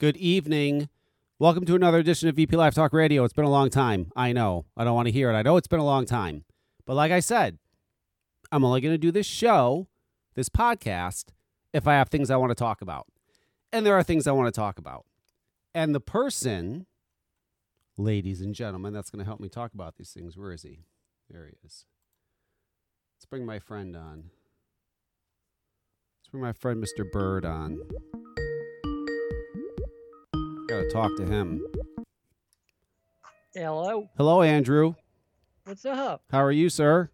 Good evening. Welcome to another edition of VP Live Talk Radio. It's been a long time. I know. I don't want to hear it. I know it's been a long time. But like I said, I'm only going to do this show, this podcast, if I have things I want to talk about. And there are things I want to talk about. And the person, ladies and gentlemen, that's going to help me talk about these things, where is he? There he is. Let's bring my friend on. Let's bring my friend Mr. Bird on. Gotta talk to him. Hello. Hello, Andrew. What's up? How are you, sir?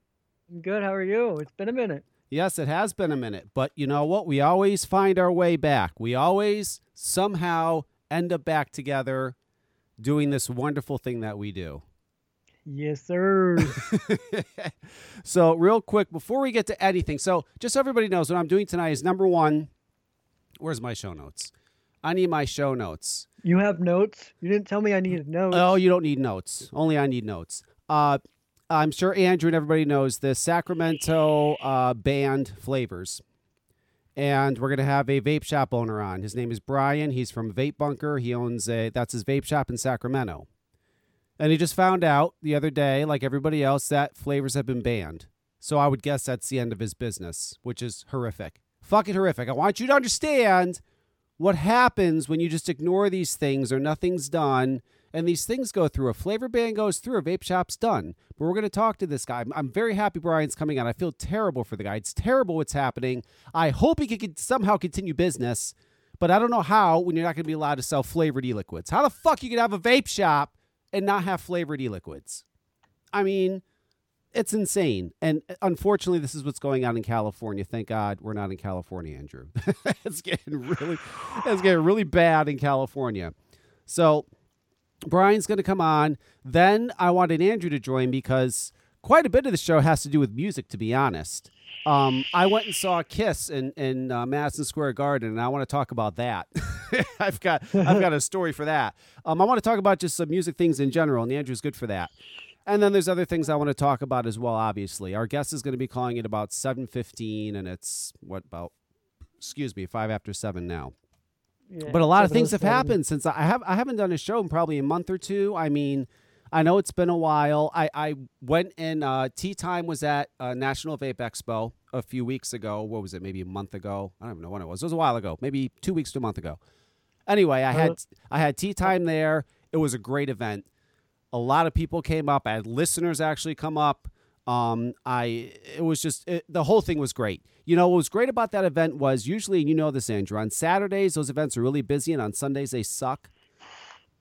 I'm good. How are you? It's been a minute. Yes, it has been a minute, but you know what? We always find our way back. We always somehow end up back together doing this wonderful thing that we do. Yes, sir. so, real quick, before we get to anything, so just so everybody knows, what I'm doing tonight is number one. Where's my show notes? I need my show notes. you have notes? You didn't tell me I needed notes. Oh, you don't need notes. Only I need notes. Uh, I'm sure Andrew and everybody knows the Sacramento uh, band Flavors. And we're going to have a vape shop owner on. His name is Brian. He's from Vape Bunker. He owns a, that's his vape shop in Sacramento. And he just found out the other day, like everybody else, that flavors have been banned. So I would guess that's the end of his business, which is horrific. Fucking horrific. I want you to understand what happens when you just ignore these things or nothing's done and these things go through. A flavor ban goes through, a vape shop's done. But we're going to talk to this guy. I'm, very happy Brian's coming on. I feel terrible for the guy. It's terrible what's happening. I hope he can somehow continue business, but I don't know how when you're not going to be allowed to sell flavored e-liquids. How the fuck you can have a vape shop and not have flavored e-liquids? I mean, it's insane. And unfortunately, this is what's going on in California. Thank God we're not in California, Andrew. it's getting really, it's getting really bad in California. So Brian's going to come on. Then I wanted Andrew to join because quite a bit of the show has to do with music, to be honest. Um, I went and saw Kiss in in uh, Madison Square Garden, and I want to talk about that. I've got I've got a story for that. Um, I want to talk about just some music things in general, and Andrew's good for that. And then there's other things I want to talk about as well. Obviously, our guest is going to be calling it about seven fifteen, and it's what about? Excuse me, five after seven now. Yeah, But a lot of things have 707. happened since I have I haven't done a show in probably a month or two. I mean, I know it's been a while. I I went and uh, tea time was at uh, National Vape Expo a few weeks ago. What was it? Maybe a month ago. I don't even know when it was. It was a while ago. Maybe two weeks to a month ago. Anyway, I had I had tea time there. It was a great event. A lot of people came up. I had listeners actually come up. Um, I it was just it, the whole thing was great. You know what was great about that event was usually you know this Andrew on Saturdays those events are really busy and on Sundays they suck.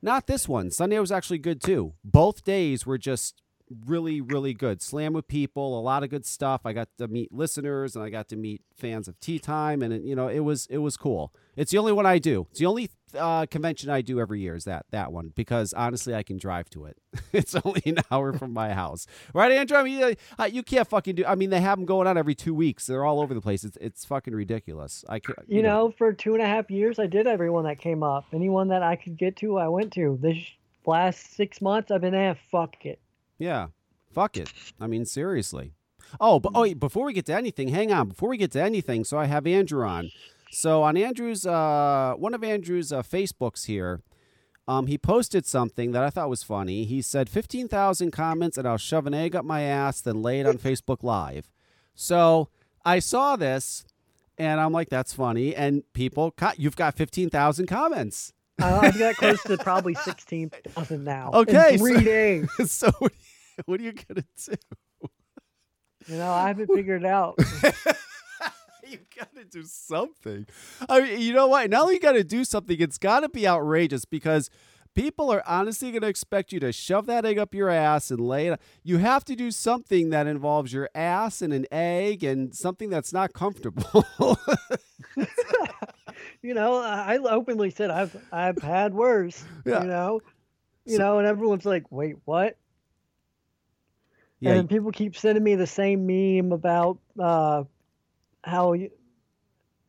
Not this one. Sunday was actually good too. Both days were just really really good. Slam with people, a lot of good stuff. I got to meet listeners and I got to meet fans of Tea Time and it, you know it was it was cool. It's the only one I do. It's the only uh, convention I do every year is that that one because honestly I can drive to it. it's only an hour from my house, right, Andrew? I mean, uh, you can't fucking do. I mean, they have them going on every two weeks. They're all over the place. It's it's fucking ridiculous. I can't. You know, for two and a half years, I did everyone that came up. Anyone that I could get to, I went to. This last six months, I've been there. Fuck it. Yeah. Fuck it. I mean, seriously. Oh, but oh, wait, before we get to anything, hang on. Before we get to anything, so I have Andrew on. So on Andrew's, uh, one of Andrew's uh, Facebooks here, um, he posted something that I thought was funny. He said, 15,000 comments and I'll shove an egg up my ass, then lay it on Facebook Live. So I saw this and I'm like, that's funny. And people, co- you've got 15,000 comments. Uh, I've got close to probably sixteen thousand now. in Okay, three so- days. so what are you, what are you going to do? You know, I haven't figured it out. you gotta do something. I mean, you know what? Now you gotta do something, it's gotta be outrageous because people are honestly gonna expect you to shove that egg up your ass and lay it. You have to do something that involves your ass and an egg and something that's not comfortable. You know, I I openly said I've I've had worse. Yeah. You know, you So- know, and everyone's like, "Wait, what?" yeah, And people keep sending me the same meme about uh, how you,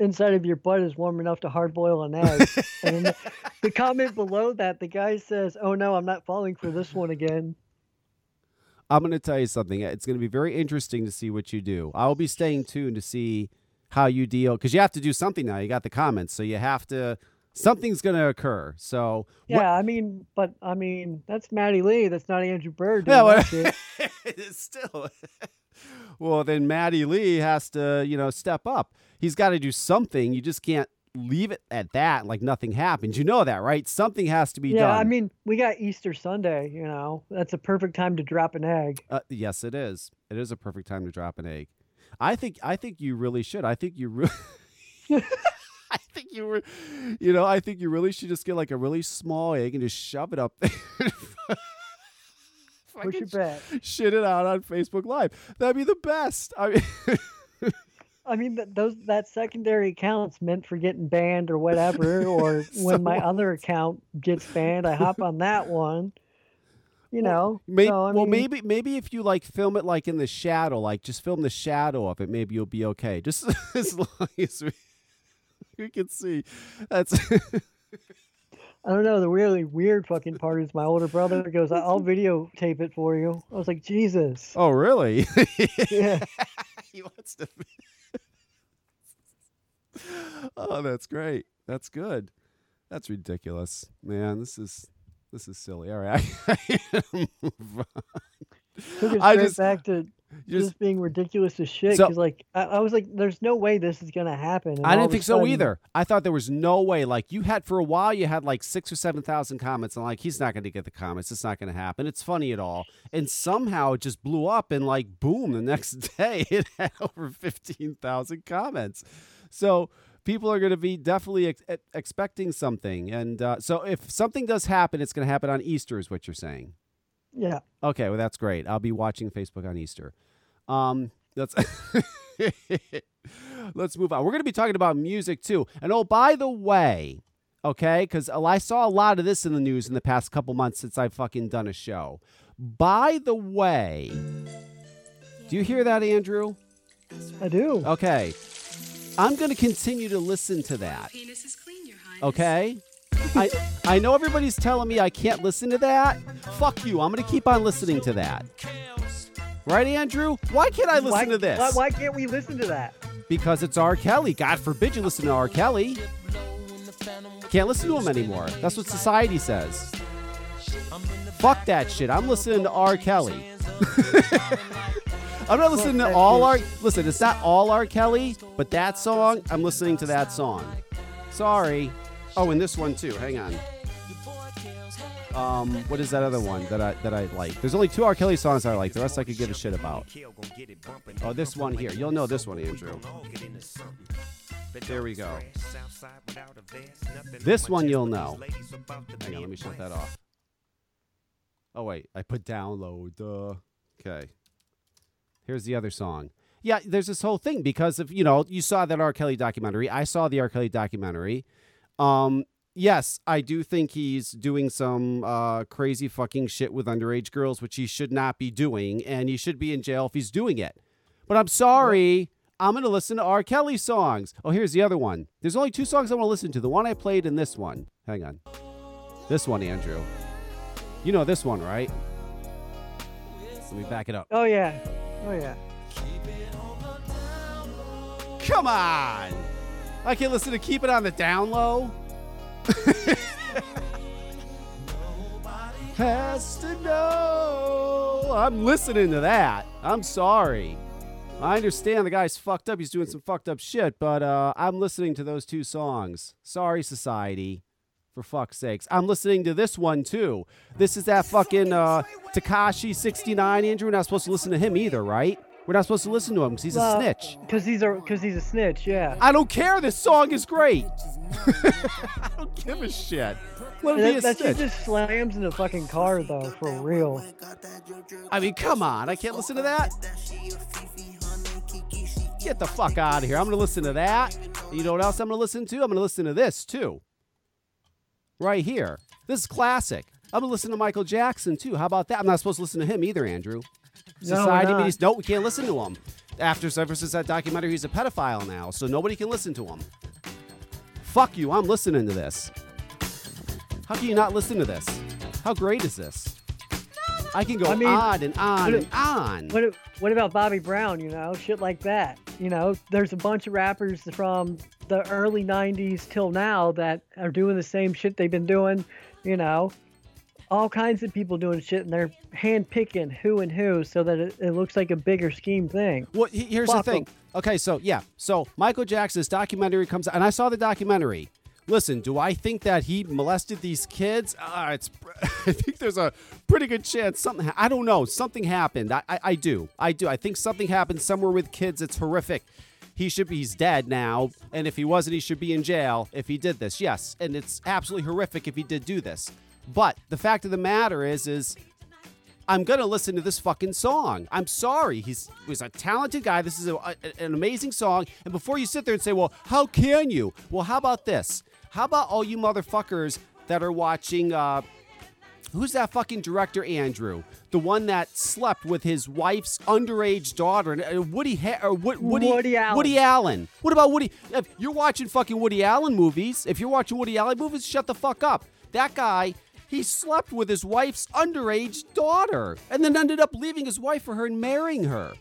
inside of your butt is warm enough to hard boil an egg. and the, the comment below that, the guy says, "Oh no, I'm not falling for this one again." I'm gonna tell you something. It's gonna be very interesting to see what you do. I'll be staying tuned to see how you deal because you have to do something now. You got the comments, so you have to Something's going to occur. So Yeah, what- I mean, but I mean, that's Maddie Lee. That's not Andrew Bird. Doing Yeah, that well, shit. it's still. well, then Matty Lee has to, you know, step up. He's got to do something. You just can't leave it at that, like nothing happened. You know that, right? Something has to be Yeah, done. I mean, we got Easter Sunday. You know, that's a perfect time to drop an egg. uh, yes, it is. It is a perfect time to drop an egg. I think. I think you really should. I think you really. I think you were, you know, I think you really should just get like a really small egg and just shove it up there. Your Fucking bet? shit it out on Facebook Live. That'd be the best. I mean, I mean, th- those that secondary account's meant for getting banned or whatever. Or when my other account gets banned, I hop on that one. You know. May- so, I well, maybe maybe if you like film it like in the shadow, like just film the shadow of it, maybe you'll be okay. Just as long as we, we can see. That's I don't know. The really weird fucking part is my older brother goes, "I'll videotape it for you." I was like, Jesus. oh really? Yeah. he wants to. oh, that's great. That's good. That's ridiculous, man. This is this is silly. All right. Took it I just- back to just just being ridiculous as shit. So- Because like I, I was like, "There's no way this is gonna happen." and I didn't think so either. I thought there was no way. Like you had for a while, you had like six or seven thousand comments, and like he's not going to get the comments. It's not going to happen. It's funny at all, and somehow it just blew up, and like boom, the next day it had over fifteen thousand comments. So people are going to be definitely ex- expecting something, and uh, so if something does happen, it's going to happen on Easter, is what you're saying. Yeah. Okay, well that's great. I'll be watching Facebook on Easter. Um, let's let's move on. We're going to be talking about music too. And oh, by the way, okay, because I saw a lot of this in the news in the past couple months since I've fucking done a show. By the way, do you hear that, Andrew? I do. Okay, I'm going to continue to listen to that. Penis is clean, Your Highness. Okay. I I know everybody's telling me I can't listen to that. Fuck you. I'm going to keep on listening to that. Right, Andrew? Why can't I listen why, to this? Why, why can't we listen to that? Because it's R. Kelly. God forbid you listen to R. Kelly. Can't listen to him anymore. That's what society says. Fuck that shit. I'm listening to R. Kelly. I'm not listening to all R. Listen, it's not all R. Kelly, but that song, I'm listening to that song. Sorry. Oh, and this one too. Hang on. Um, what is that other one that I that I like? There's only two R. Kelly songs I like. The rest I could give a shit about. Oh, this one here. You'll know this one, Andrew. There we go. This one you'll know. Hang on, let me shut that off. Oh wait, I put download. Uh, okay. Here's the other song. Yeah, there's this whole thing because of you know you saw that R. Kelly documentary. I saw the R. Kelly documentary. Um, yes, I do think he's doing some uh, crazy fucking shit with underage girls, which he should not be doing, and he should be in jail if he's doing it. But I'm sorry. I'm going to listen to R. Kelly songs. Oh, here's the other one. There's only two songs I want to listen to. The one I played and this one. Hang on. This one, Andrew. You know this one, right? Let me back it up. Oh yeah. Oh yeah. Come on. I can't listen to Keep It on the Down Low. Has to know. I'm listening to that. I'm sorry. I understand the guy's fucked up. He's doing some fucked up shit, but uh, I'm listening to those two songs. Sorry, society. For fuck's sakes. I'm listening to this one too. This is that fucking uh, Tekashi 69. Andrew, we're not supposed to listen to him either, right? We're not supposed to listen to him because he's a snitch. Because he's a because he's a snitch. Yeah. I don't care. This song is great. I don't give a shit. Let him be a That, that shit just slams in the fucking car though, for real. I mean, come on. I can't listen to that. Get the fuck out of here. I'm going to listen to that. You know what else I'm going to listen to? I'm going to listen to this too. Right here. This is classic. I'm going to listen to Michael Jackson too. How about that? I'm not supposed to listen to him either, Andrew. No, Society we're not. means no, we can't listen to him. After ever since that documentary, he's a pedophile now, so nobody can listen to him. Fuck you, I'm listening to this. How can you not listen to this? How great is this? I can go I mean, on and on what and on. What what about Bobby Brown? You know, shit like that. You know, there's a bunch of rappers from the early 90s till now that are doing the same shit they've been doing, you know, all kinds of people doing shit and they're hand picking who and who so that it, it looks like a bigger scheme thing. Well, he- here's Fuck the thing. Okay, so yeah, so Michael Jackson's documentary comes out, and I saw the documentary. Listen, do I think that he molested these kids? Uh, it's, I think there's a pretty good chance something. I don't know. Something happened. I, I, I do. I do. I think something happened somewhere with kids. It's horrific. He should be. He's dead now, and if he wasn't, he should be in jail if he did this. Yes, and it's absolutely horrific if he did do this. But the fact of the matter is, is I'm gonna listen to this fucking song. I'm sorry. He's he's a talented guy. This is a, a- an amazing song. And before you sit there and say, "Well, how can you?" Well, how about this? How about all you motherfuckers that are watching? Uh, who's that fucking director, Andrew? The one that slept with his wife's underage daughter, and uh, Woody ha- or Woody Woody Allen. Woody Allen. What about Woody? If you're watching fucking Woody Allen movies, if you're watching Woody Allen movies, shut the fuck up. That guy, he slept with his wife's underage daughter and then ended up leaving his wife for her and marrying her.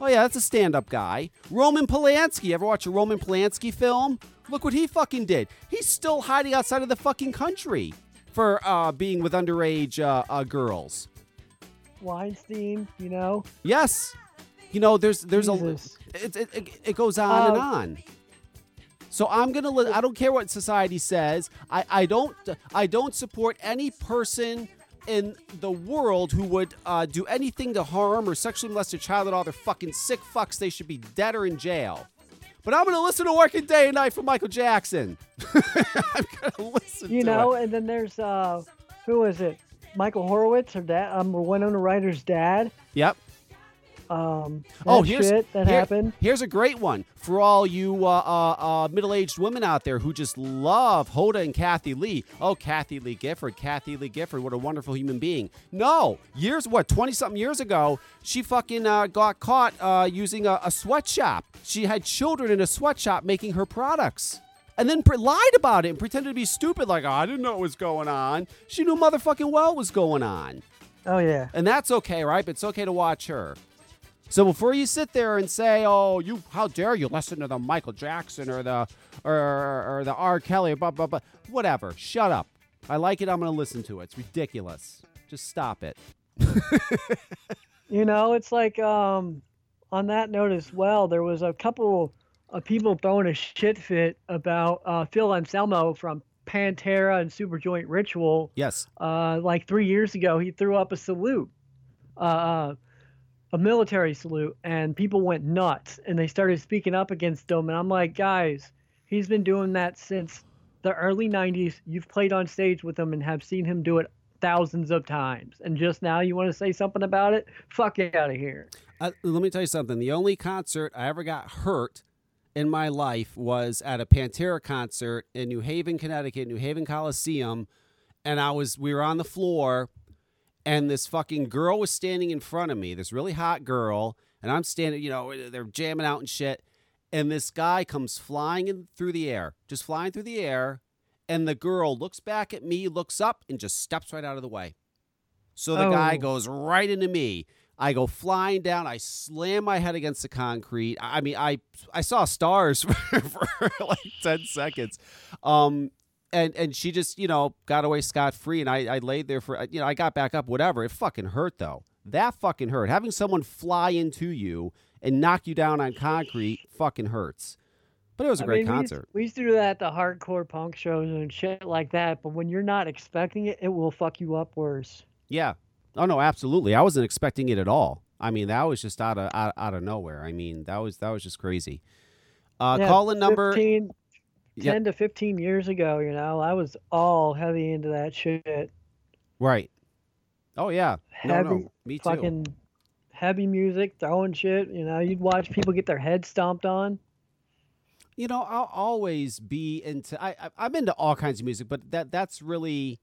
Oh yeah, that's a stand-up guy. Roman Polanski. Ever watch a Roman Polanski film? Look what he fucking did. He's still hiding outside of the fucking country for uh, being with underage uh, uh, girls. Weinstein, you know. Yes. You know, there's there's Jesus. a it, it, it, goes on and Uh, on. So I'm gonna. Li- I don't care what society says. I, I don't. I don't support any person in the world who would uh, do anything to harm or sexually molest a child at all. They're fucking sick fucks. They should be dead or in jail. But I'm gonna listen to "Working Day and Night" from Michael Jackson. I'm gonna listen. You know, it. and then there's uh who is it? Michael Horowitz or dad um Winona Ryder's dad. Yep. Um Oh, here's shit that here- happened. Here's a great one for all you uh, uh, uh, middle-aged women out there who just love Hoda and Kathie Lee. Oh, Kathie Lee Gifford, Kathie Lee Gifford, what a wonderful human being. No, years what, twenty something years ago, she fucking uh, got caught uh, using a, a sweatshop. She had children in a sweatshop making her products. And then pre- lied about it and pretended to be stupid, like, oh, I didn't know what was going on. She knew motherfucking well what was going on. Oh yeah. And that's okay, right? But it's okay to watch her. So before you sit there and say, "Oh, you, how dare you listen to the Michael Jackson or the or, or the R. Kelly, blah blah blah, whatever," shut up. I like it. I'm going to listen to it. It's ridiculous. Just stop it. You know, it's like um on that note as well, there was a couple of people throwing a shit fit about uh Phil Anselmo from Pantera and Superjoint Ritual. Yes. Uh like three years ago he threw up a salute. Uh a military salute and people went nuts and they started speaking up against him and I'm like, guys, he's been doing that since the early 90s. You've played on stage with him and have seen him do it thousands of times. And just now you want to say something about it? Fuck out of here. Uh, let me tell you something. The only concert I ever got hurt in my life was at a Pantera concert in New Haven, Connecticut, New Haven Coliseum, and I was we were on the floor, and this fucking girl was standing in front of me, this really hot girl, and I'm standing, you know, they're jamming out and shit, and this guy comes flying in through the air, just flying through the air, and the girl looks back at me, looks up, and just steps right out of the way. So the guy Oh. goes right into me. I go flying down. I slam my head against the concrete. I I mean, I I saw stars for, for like ten seconds, um, and and she just you know got away scot free. And I I laid there for you know I got back up. Whatever. It fucking hurt though. That fucking hurt. Having someone fly into you and knock you down on concrete fucking hurts. But it was a I great mean, we used- concert. We used, to do that at the hardcore punk shows and shit like that. But when you're not expecting it, it will fuck you up worse. Yeah. Oh no, absolutely. I wasn't expecting it at all. I mean, that was just out of out, out of nowhere. I mean, that was that was just crazy. Uh, Yeah, call in number. 15, Yeah. 10 to 15 years ago, you know, I was all heavy into that shit. Right. Oh yeah. Heavy no. Me too. Fucking heavy music, throwing shit. You know, you'd watch people get their heads stomped on. You know, I'll always be into. I, I I'm into all kinds of music, but that that's really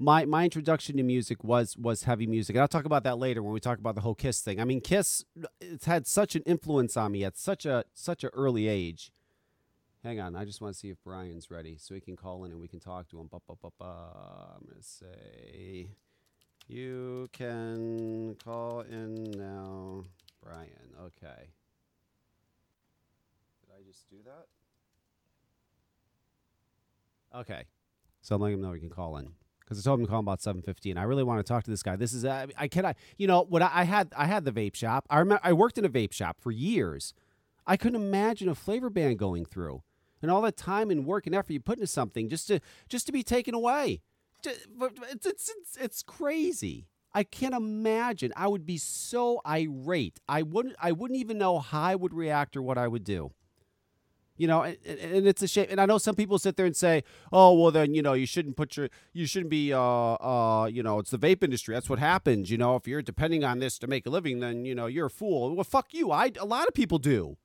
my my introduction to music was was heavy music, and I'll talk about that later when we talk about the whole Kiss thing. I mean, Kiss it's had such an influence on me at such a such an early age. Hang on, I just want to see if Brian's ready so he can call in and we can talk to him. Ba, ba, ba, ba. I'm gonna say you can call in now, Brian. Okay. Did I just do that? Okay. So I'm letting him know he can call in because I told him to call him about 7:15. I really want to talk to this guy. This is uh, I cannot. You know what? I, I had I had the vape shop. I remember I worked in a vape shop for years. I couldn't imagine a flavor ban going through, and all that time and work and effort you put into something just to just to be taken away. It's, it's, it's, it's crazy. I can't imagine. I would be so irate. I wouldn't. I wouldn't even know how I would react or what I would do. You know, and, and it's a shame. And I know some people sit there and say, "Oh, well, then you know, you shouldn't put your, you shouldn't be, uh, uh, you know, it's the vape industry. That's what happens. You know, if you're depending on this to make a living, then you know you're a fool. Well, fuck you. I a lot of people do.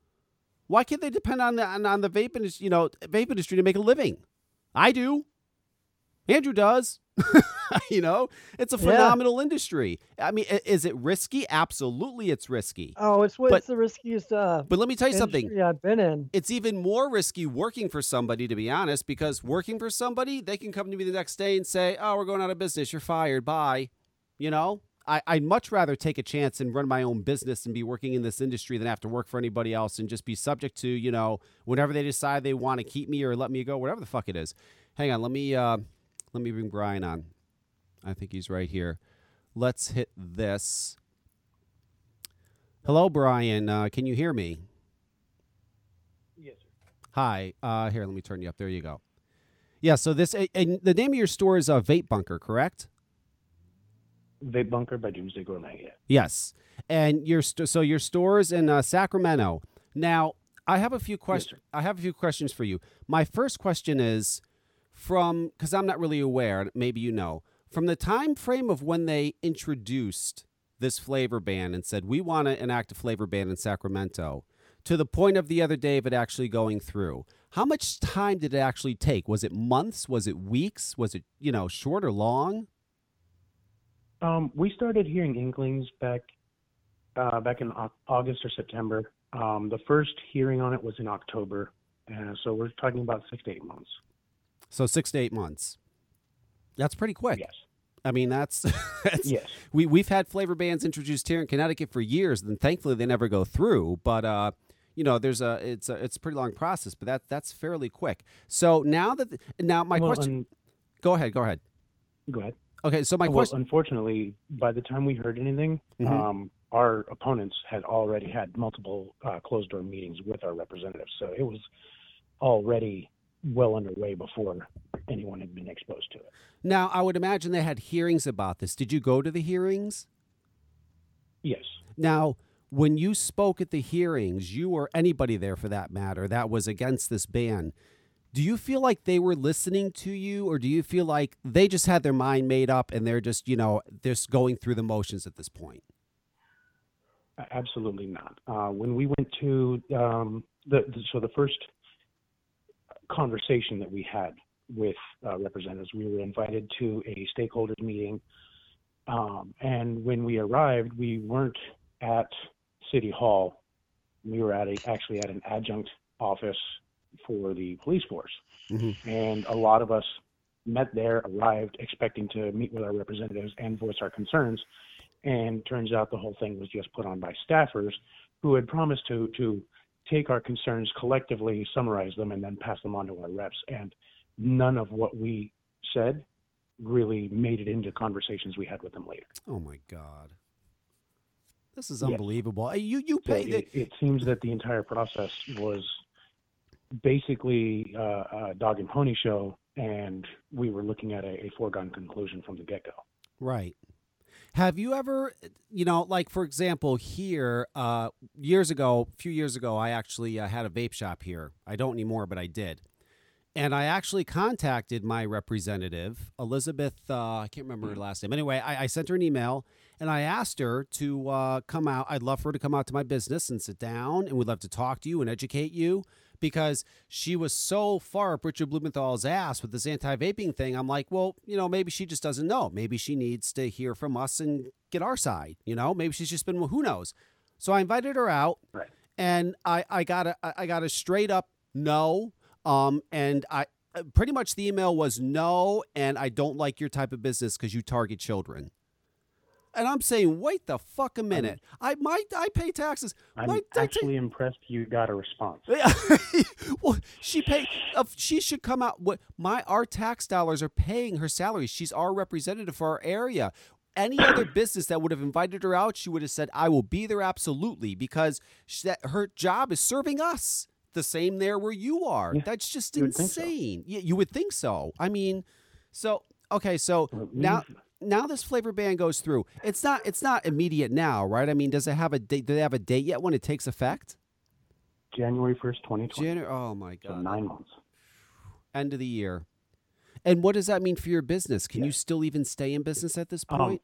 Why can't they depend on the on, on the vape industry, you know, vape industry to make a living? I do. Andrew does. you know, it's a Yeah. phenomenal industry. I mean, is it risky? Absolutely, it's risky. Oh, it's what But- it's the riskiest uh, But let me tell you something. I've been in. it's even more risky working for somebody, to be honest, because working for somebody, they can come to me the next day and say, "Oh, we're going out of business. You're fired. Bye." You know, I, I'd much rather take a chance and run my own business and be working in this industry than have to work for anybody else and just be subject to, you know, whenever they decide they want to keep me or let me go, whatever the fuck it is. Hang on, let me uh, let me bring Brian on. I think he's right here. Let's hit this. Hello, Brian. Uh, can you hear me? Yes, sir. Hi. Uh, here, let me turn you up. There you go. Yeah. So this, and the name of your store is uh, Vape Bunker, correct? Vape Bunker by Doomsday Gourmet. Yeah. Yes. And your st- so your store is in uh, Sacramento. Now, I have a few questions. I have a few questions for you. My first question is from because I'm not really aware. Maybe you know from the time frame of when they introduced this flavor ban and said we want to enact a flavor ban in Sacramento to the point of the other day of it actually going through. How much time did it actually take? Was it months? Was it weeks? Was it you know short or long? Um, we started hearing inklings back uh, back in August or September. Um, the first hearing on it was in October, uh, so we're talking about six to eight months. So six to eight months. That's pretty quick. Yes. I mean, that's, that's Yes. we we've had flavor bans introduced here in Connecticut for years, and thankfully they never go through. But uh, you know, there's a it's a it's a pretty long process, but that that's fairly quick. So now that now my well, question, un- go ahead, go ahead. go ahead. Okay, so my well, question, unfortunately, by the time we heard anything, Mhm. um, our opponents had already had multiple uh, closed door meetings with our representatives, so it was already well underway before anyone had been exposed to it. now I would imagine they had hearings about this. Did you go to the hearings? Yes. Now, when you spoke at the hearings, you or anybody there for that matter that was against this ban, do you feel like they were listening to you or do you feel like they just had their mind made up and they're just, you know, just going through the motions at this point? Absolutely not. Uh, when we went to um, the, the so the first conversation that we had with uh, representatives, we were invited to a stakeholders meeting, um, and when we arrived, we weren't at City Hall. We were at a, actually at an adjunct office for the police force, Mhm. and a lot of us met there, arrived expecting to meet with our representatives and voice our concerns and turns out the whole thing was just put on by staffers who had promised to to take our concerns collectively, summarize them, and then pass them on to our reps. And none of what we said really made it into conversations we had with them later. Oh my God. This is unbelievable. You you So pay it, it seems that the entire process was basically uh, a dog and pony show, and we were looking at a, a foregone conclusion from the get go. Right. Have you ever, you know, like for example, here, uh, years ago, a few years ago, I actually uh, had a vape shop here. I don't anymore, but I did. And I actually contacted my representative, Elizabeth, uh, I can't remember her last name. Anyway, I, I sent her an email and I asked her to uh, come out. I'd love for her to come out to my business and sit down, and we'd love to talk to you and educate you because she was so far up Richard Blumenthal's ass with this anti-vaping thing. I'm like, well, you know, maybe she just doesn't know. Maybe she needs to hear from us and get our side. You know, maybe she's just been well, who knows. So I invited her out, Right. and I I got a I got a straight up no. Um, and I pretty much the email was no, and I don't like your type of business because you target children. And I'm saying, wait the fuck a minute. I might I pay taxes. I'm I actually impressed you got a response. well, she paid. Uh, she should come out. What my our tax dollars are paying her salary. She's our representative for our area. Any other business that would have invited her out, she would have said, "I will be there absolutely," because she, that her job is serving us. The same there where you are. Yeah, That's just you would so. insane. Yeah, you would think so. I mean, so okay, so Well, now now this flavor ban goes through. It's not it's not immediate now, right? I mean, does it have a date? Do they have a date yet when it takes effect? January 1st, 2020. January. Oh my so god. nine months. end of the year. And what does that mean for your business? Can Yeah. you still even stay in business at this Um, point?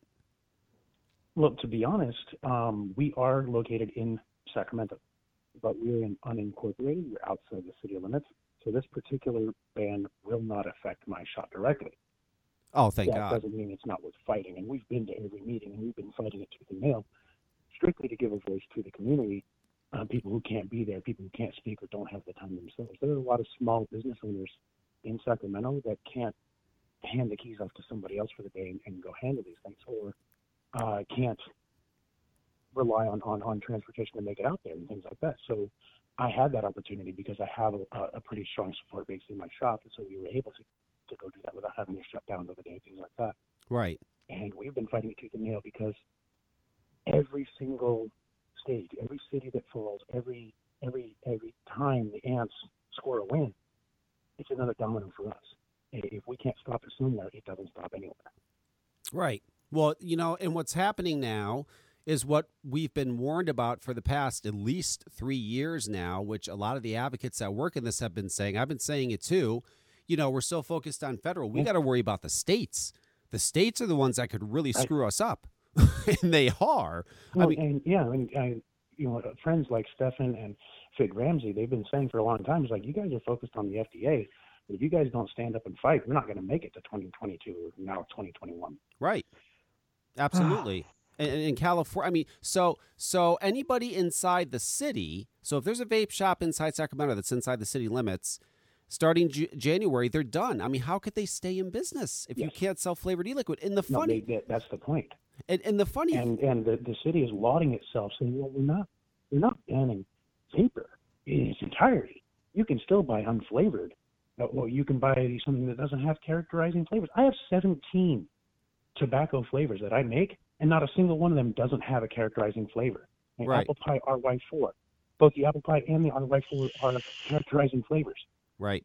Well, to be honest, um, we are located in Sacramento, but we're in unincorporated. We're outside the city limits. So this particular ban will not affect my shop directly. Oh, thank that God. doesn't mean it's not worth fighting. And we've been to every meeting and we've been fighting it tooth and nail, strictly to give a voice to the community, uh, people who can't be there, people who can't speak or don't have the time themselves. There are a lot of small business owners in Sacramento that can't hand the keys off to somebody else for the day and, and go handle these things, or uh, can't rely on, on, on transportation to make it out there and things like that. So I had that opportunity because I have a, a pretty strong support base in my shop, and so we were able to, to go do that without having to shut down over the day, things like that Right. and we've been fighting it tooth and nail because every single stage, every city that falls, every every every time the ants score a win, it's another domino for us. If we can't stop it somewhere, it doesn't stop anywhere. Right. Well, you know, and what's happening now is what we've been warned about for the past at least three years now, which a lot of the advocates that work in this have been saying. I've been saying it too. You know, we're so focused on federal, we mm. got to worry about the states. The states are the ones that could really screw us up, and they are. I mean, and yeah, and I, you know, friends like Stefan and Fig Ramsey, they've been saying for a long time, it's like you guys are focused on the FDA. But if you guys don't stand up and fight, we're not going to make it to 2022 or now 2021. Right. Absolutely. and and in California, I mean, so so anybody inside the city. So if there's a vape shop inside Sacramento that's inside the city limits, starting J- January, they're done. I mean, how could they stay in business if you can't sell flavored e-liquid? And the No, funny, they, that, that's the point. and, and the funny, and and the, the city is lauding itself, saying, "Well, we're not we're not banning vapor in its entirety. You can still buy unflavored. Well, you can buy something that doesn't have characterizing flavors. I have 17 tobacco flavors that I make, and not a single one of them doesn't have a characterizing flavor. And Right. Apple pie RY4, both the apple pie and the RY4 are characterizing flavors. Right?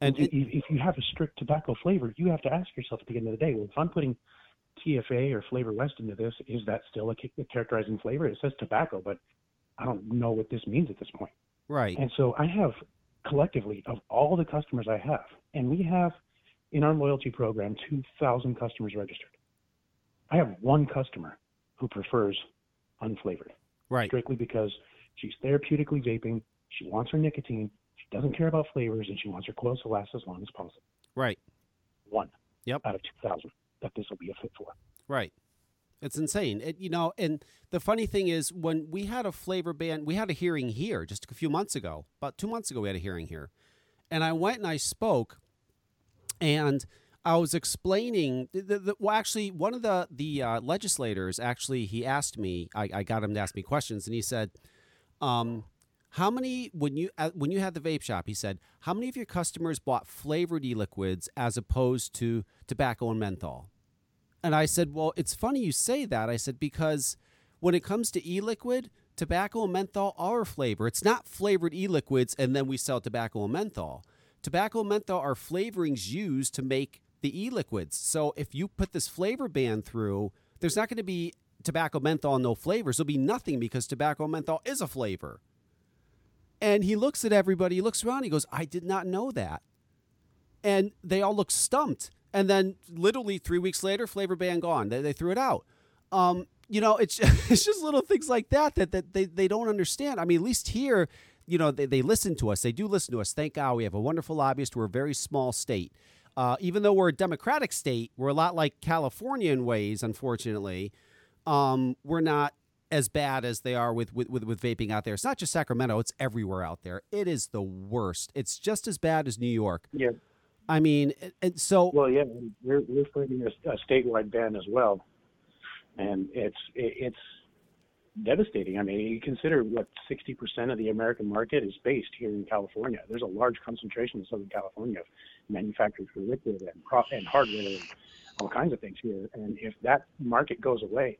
And if, if you have a strict tobacco flavor, you have to ask yourself at the end of the day, well, if I'm putting TFA or Flavor West into this, is that still a, a characterizing flavor? It says tobacco, but I don't know what this means at this point. right, And so I have collectively of all the customers I have, and we have in our loyalty program 2,000 customers registered. I have one customer who prefers unflavored right, strictly because she's therapeutically vaping. She wants her nicotine. She doesn't care about flavors, and she wants her coils to last as long as possible. right, One Yep. out of 2,000 that this will be a fit for. right. It's insane. It, you know, and the funny thing is, when we had a flavor ban, we had a hearing here just a few months ago. About two months ago, we had a hearing here, and I went and I spoke, and I was explaining. The, the, the- well, actually, one of the the uh, legislators actually he asked me. I, I got him to ask me questions, and he said, um, "How many when you when you had the vape shop?" He said, "How many of your customers bought flavored e-liquids as opposed to tobacco and menthol?" And I said, Well, it's funny you say that. I said, Because when it comes to e liquid, tobacco and menthol are flavor. It's not flavored e liquids and then we sell tobacco and menthol. Tobacco and menthol are flavorings used to make the e liquids. So if you put this flavor ban through, there's not going to be tobacco, menthol, no flavors. There'll be nothing because tobacco menthol is a flavor. And he looks at everybody, he looks around, he goes, I did not know that and they all look stumped. And then, literally three weeks later, flavor ban gone. They, they threw it out. Um, you know, it's it's just little things like that that, that they, they don't understand. I mean, at least here, you know, they, they listen to us. They do listen to us. Thank God we have a wonderful lobbyist. We're a very small state. Uh, even though we're a democratic state, we're a lot like California in ways, unfortunately. Um, we're not as bad as they are with, with, with, with vaping out there. It's not just Sacramento, it's everywhere out there. It is the worst. It's just as bad as New York. Yeah. I mean, and- so Well, yeah, we're, we're fighting a, a statewide ban as well. and it's it's devastating. I mean, you consider what 60% of the American market is based here in California. There's a large concentration in Southern California of manufacturers for liquid and, pro- and hardware and all kinds of things here. And if that market goes away,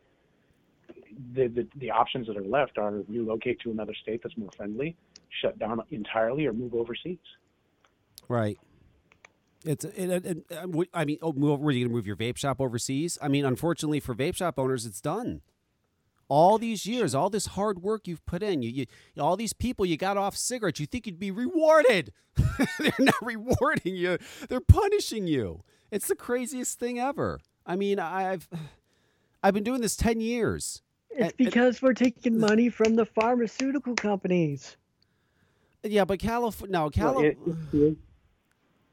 the, the, the options that are left are relocate to another state that's more friendly, shut down entirely, or move overseas. Right. It's it, it, it, uh, I mean, oh, move, you going to move your vape shop overseas? I mean, unfortunately for vape shop owners, it's done. All these years, all this hard work you've put in, you, you all these people you got off cigarettes, you think you'd be rewarded. They're not rewarding you. They're punishing you. It's the craziest thing ever. I mean, I've I've been doing this 10 years. It's because we're taking money from the pharmaceutical companies. Yeah, but California, no, California. Well, it, it,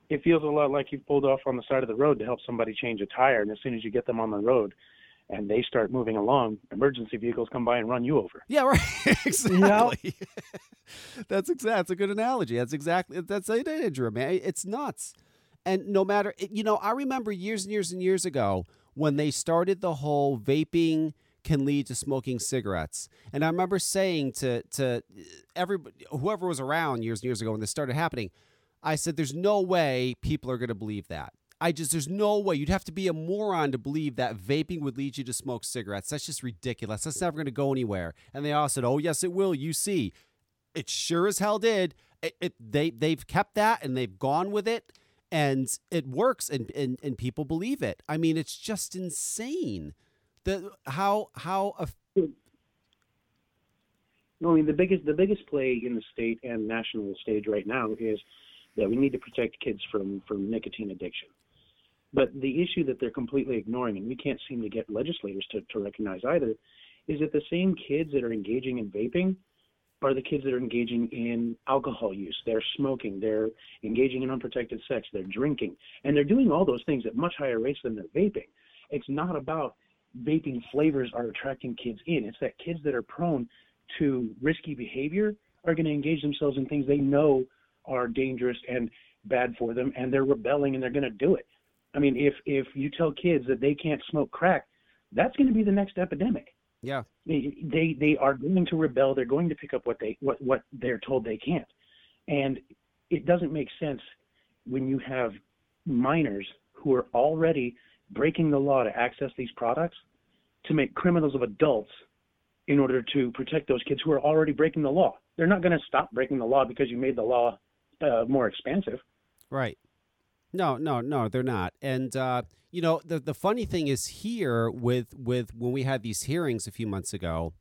it feels a lot like you pulled off on the side of the road to help somebody change a tire, and as soon as you get them on the road, and they start moving along, emergency vehicles come by and run you over. Yeah, right. exactly. that's exactly. That's a good analogy. That's exactly. That's it, Andrew. Man, it's nuts. And no matter, you know, I remember years and years and years ago when they started the whole vaping can lead to smoking cigarettes. And I remember saying to to everybody, whoever was around years and years ago when this started happening, I said, "There's no way people are going to believe that." I just, there's no way. You'd have to be a moron to believe that vaping would lead you to smoke cigarettes. That's just ridiculous. That's never going to go anywhere. And they all said, oh, yes, it will. You see. It sure as hell did. It, it, they, they've kept that and they've gone with it and it works and, and, and people believe it. I mean, it's just insane. The, how, how, a, I mean, the biggest the biggest play in the state and national stage right now is that we need to protect kids from from nicotine addiction. But the issue that they're completely ignoring, and we can't seem to get legislators to, to recognize either, is that the same kids that are engaging in vaping are the kids that are engaging in alcohol use. They're smoking, they're engaging in unprotected sex, they're drinking, and they're doing all those things at much higher rates than they're vaping. It's not about vaping flavors are attracting kids in. It's that kids that are prone to risky behavior are going to engage themselves in things they know are dangerous and bad for them, and they're rebelling and they're going to do it. I mean, if if you tell kids that they can't smoke crack, that's going to be the next epidemic. Yeah. They, they they are going to rebel. They're going to pick up what they what what they're told they can't, and it doesn't make sense when you have minors who are already breaking the law to access these products to make criminals of adults in order to protect those kids who are already breaking the law. They're not going to stop breaking the law because you made the law uh, more expansive. Right. No, no, no, they're not. And uh, you know, the the funny thing is here with with when we had these hearings a few months ago,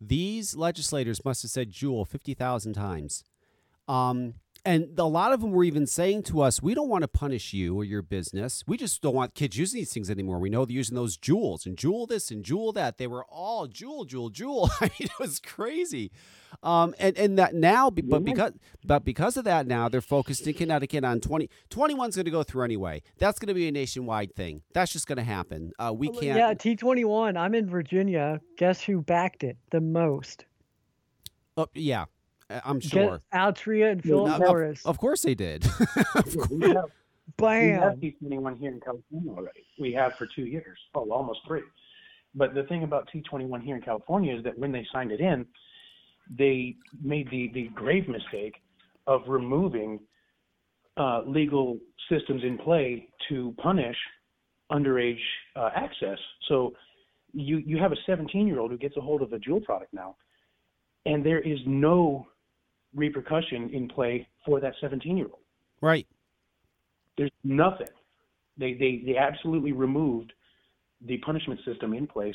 these legislators must have said Juul fifty thousand times. Um, and a lot of them were even saying to us, "We don't want to punish you or your business. We just don't want kids using these things anymore. We know they're using those Juuls and Juul this and Juul that. They were all Juul, Juul, Juul. I mean, it was crazy. Um, and and that now, but because but because of that, now they're focused in Connecticut on 20. 21's going to go through anyway. That's going to be a nationwide thing. That's just going to happen. Uh, we can't. Yeah, T twenty one. I'm in Virginia. Guess who backed it the most? Oh yeah, I'm sure. Altria and Philip yeah, Morris. Of, of, course they did. we have, Bam. We have T21 here in California already. We have for two years. Oh, almost three. But the thing about T21 here in California is that when they signed it in, they made the, the grave mistake of removing uh, legal systems in play to punish underage uh, access. So you you have a 17 year old who gets a hold of a Juul product now, and there is no repercussion in play for that 17 year old. Right. There's nothing. They, they, they absolutely removed the punishment system in place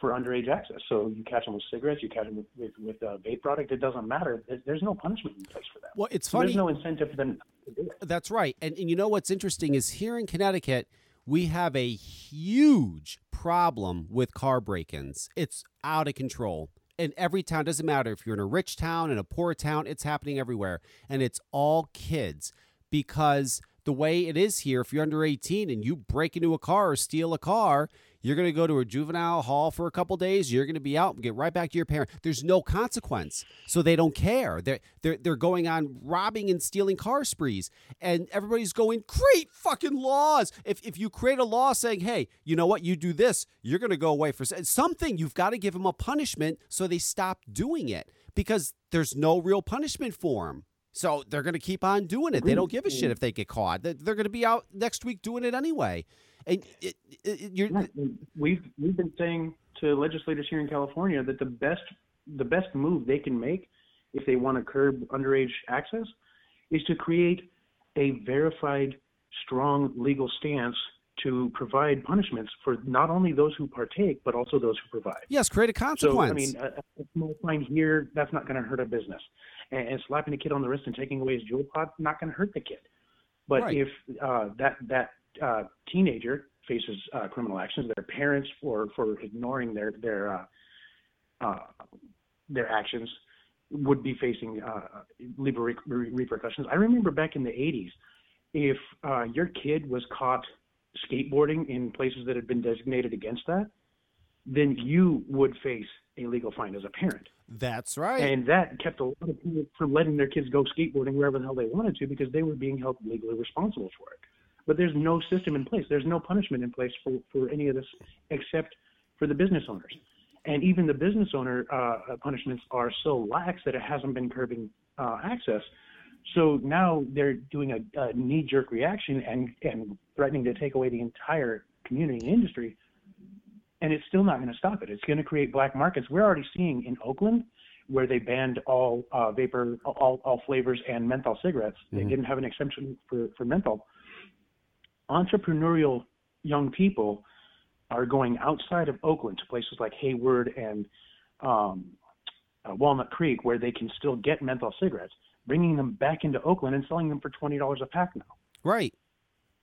for underage access. So you catch them with cigarettes, you catch them with, with, with a vape product, it doesn't matter. There's no punishment in place for that. Well, it's funny. There's no incentive for them to do it. That's right. And, and you know what's interesting is here in Connecticut, we have a huge problem with car break ins. It's out of control in every town. Doesn't matter if you're in a rich town, in a poor town, it's happening everywhere. And it's all kids because the way it is here, if you're under 18 and you break into a car or steal a car, you're going to go to a juvenile hall for a couple days. You're going to be out and get right back to your parent. There's no consequence, so they don't care. They're they're they're going on robbing and stealing car sprees, and everybody's going great fucking laws. If if you create a law saying, hey, you know what, you do this, you're going to go away for something. You've got to give them a punishment so they stop doing it because there's no real punishment for them. So they're going to keep on doing it. They don't give a shit if they get caught. They're going to be out next week doing it anyway. And it, it, you're, we've we've been saying to legislators here in California that the best the best move they can make if they want to curb underage access is to create a verified, strong legal stance to provide punishments for not only those who partake but also those who provide. Yes, create a consequence. So I mean, a, a small fine here that's not going to hurt a business, and, and, slapping a kid on the wrist and taking away his Juul pod not going to hurt the kid. But right. if uh, that that uh, teenager faces uh, criminal actions, their parents for for ignoring their their uh, uh, their actions would be facing uh, legal re- repercussions. I remember back in the 80s, if uh, your kid was caught skateboarding in places that had been designated against that, then you would face a legal fine as a parent. That's right. And that kept a lot of people from letting their kids go skateboarding wherever the hell they wanted to because they were being held legally responsible for it. But there's no system in place. There's no punishment in place for, for any of this except for the business owners. And even the business owner uh, punishments are so lax that it hasn't been curbing uh, access. So now they're doing a, a knee-jerk reaction and, and threatening to take away the entire community and industry. And it's still not going to stop it. It's going to create black markets. We're already seeing in Oakland where they banned all uh, vapor, all, all flavors and menthol cigarettes. Mm-hmm. They didn't have an exemption for, for menthol entrepreneurial young people are going outside of Oakland to places like Hayward and um, uh, Walnut Creek, where they can still get menthol cigarettes, bringing them back into Oakland and selling them for twenty dollars a pack now. Right,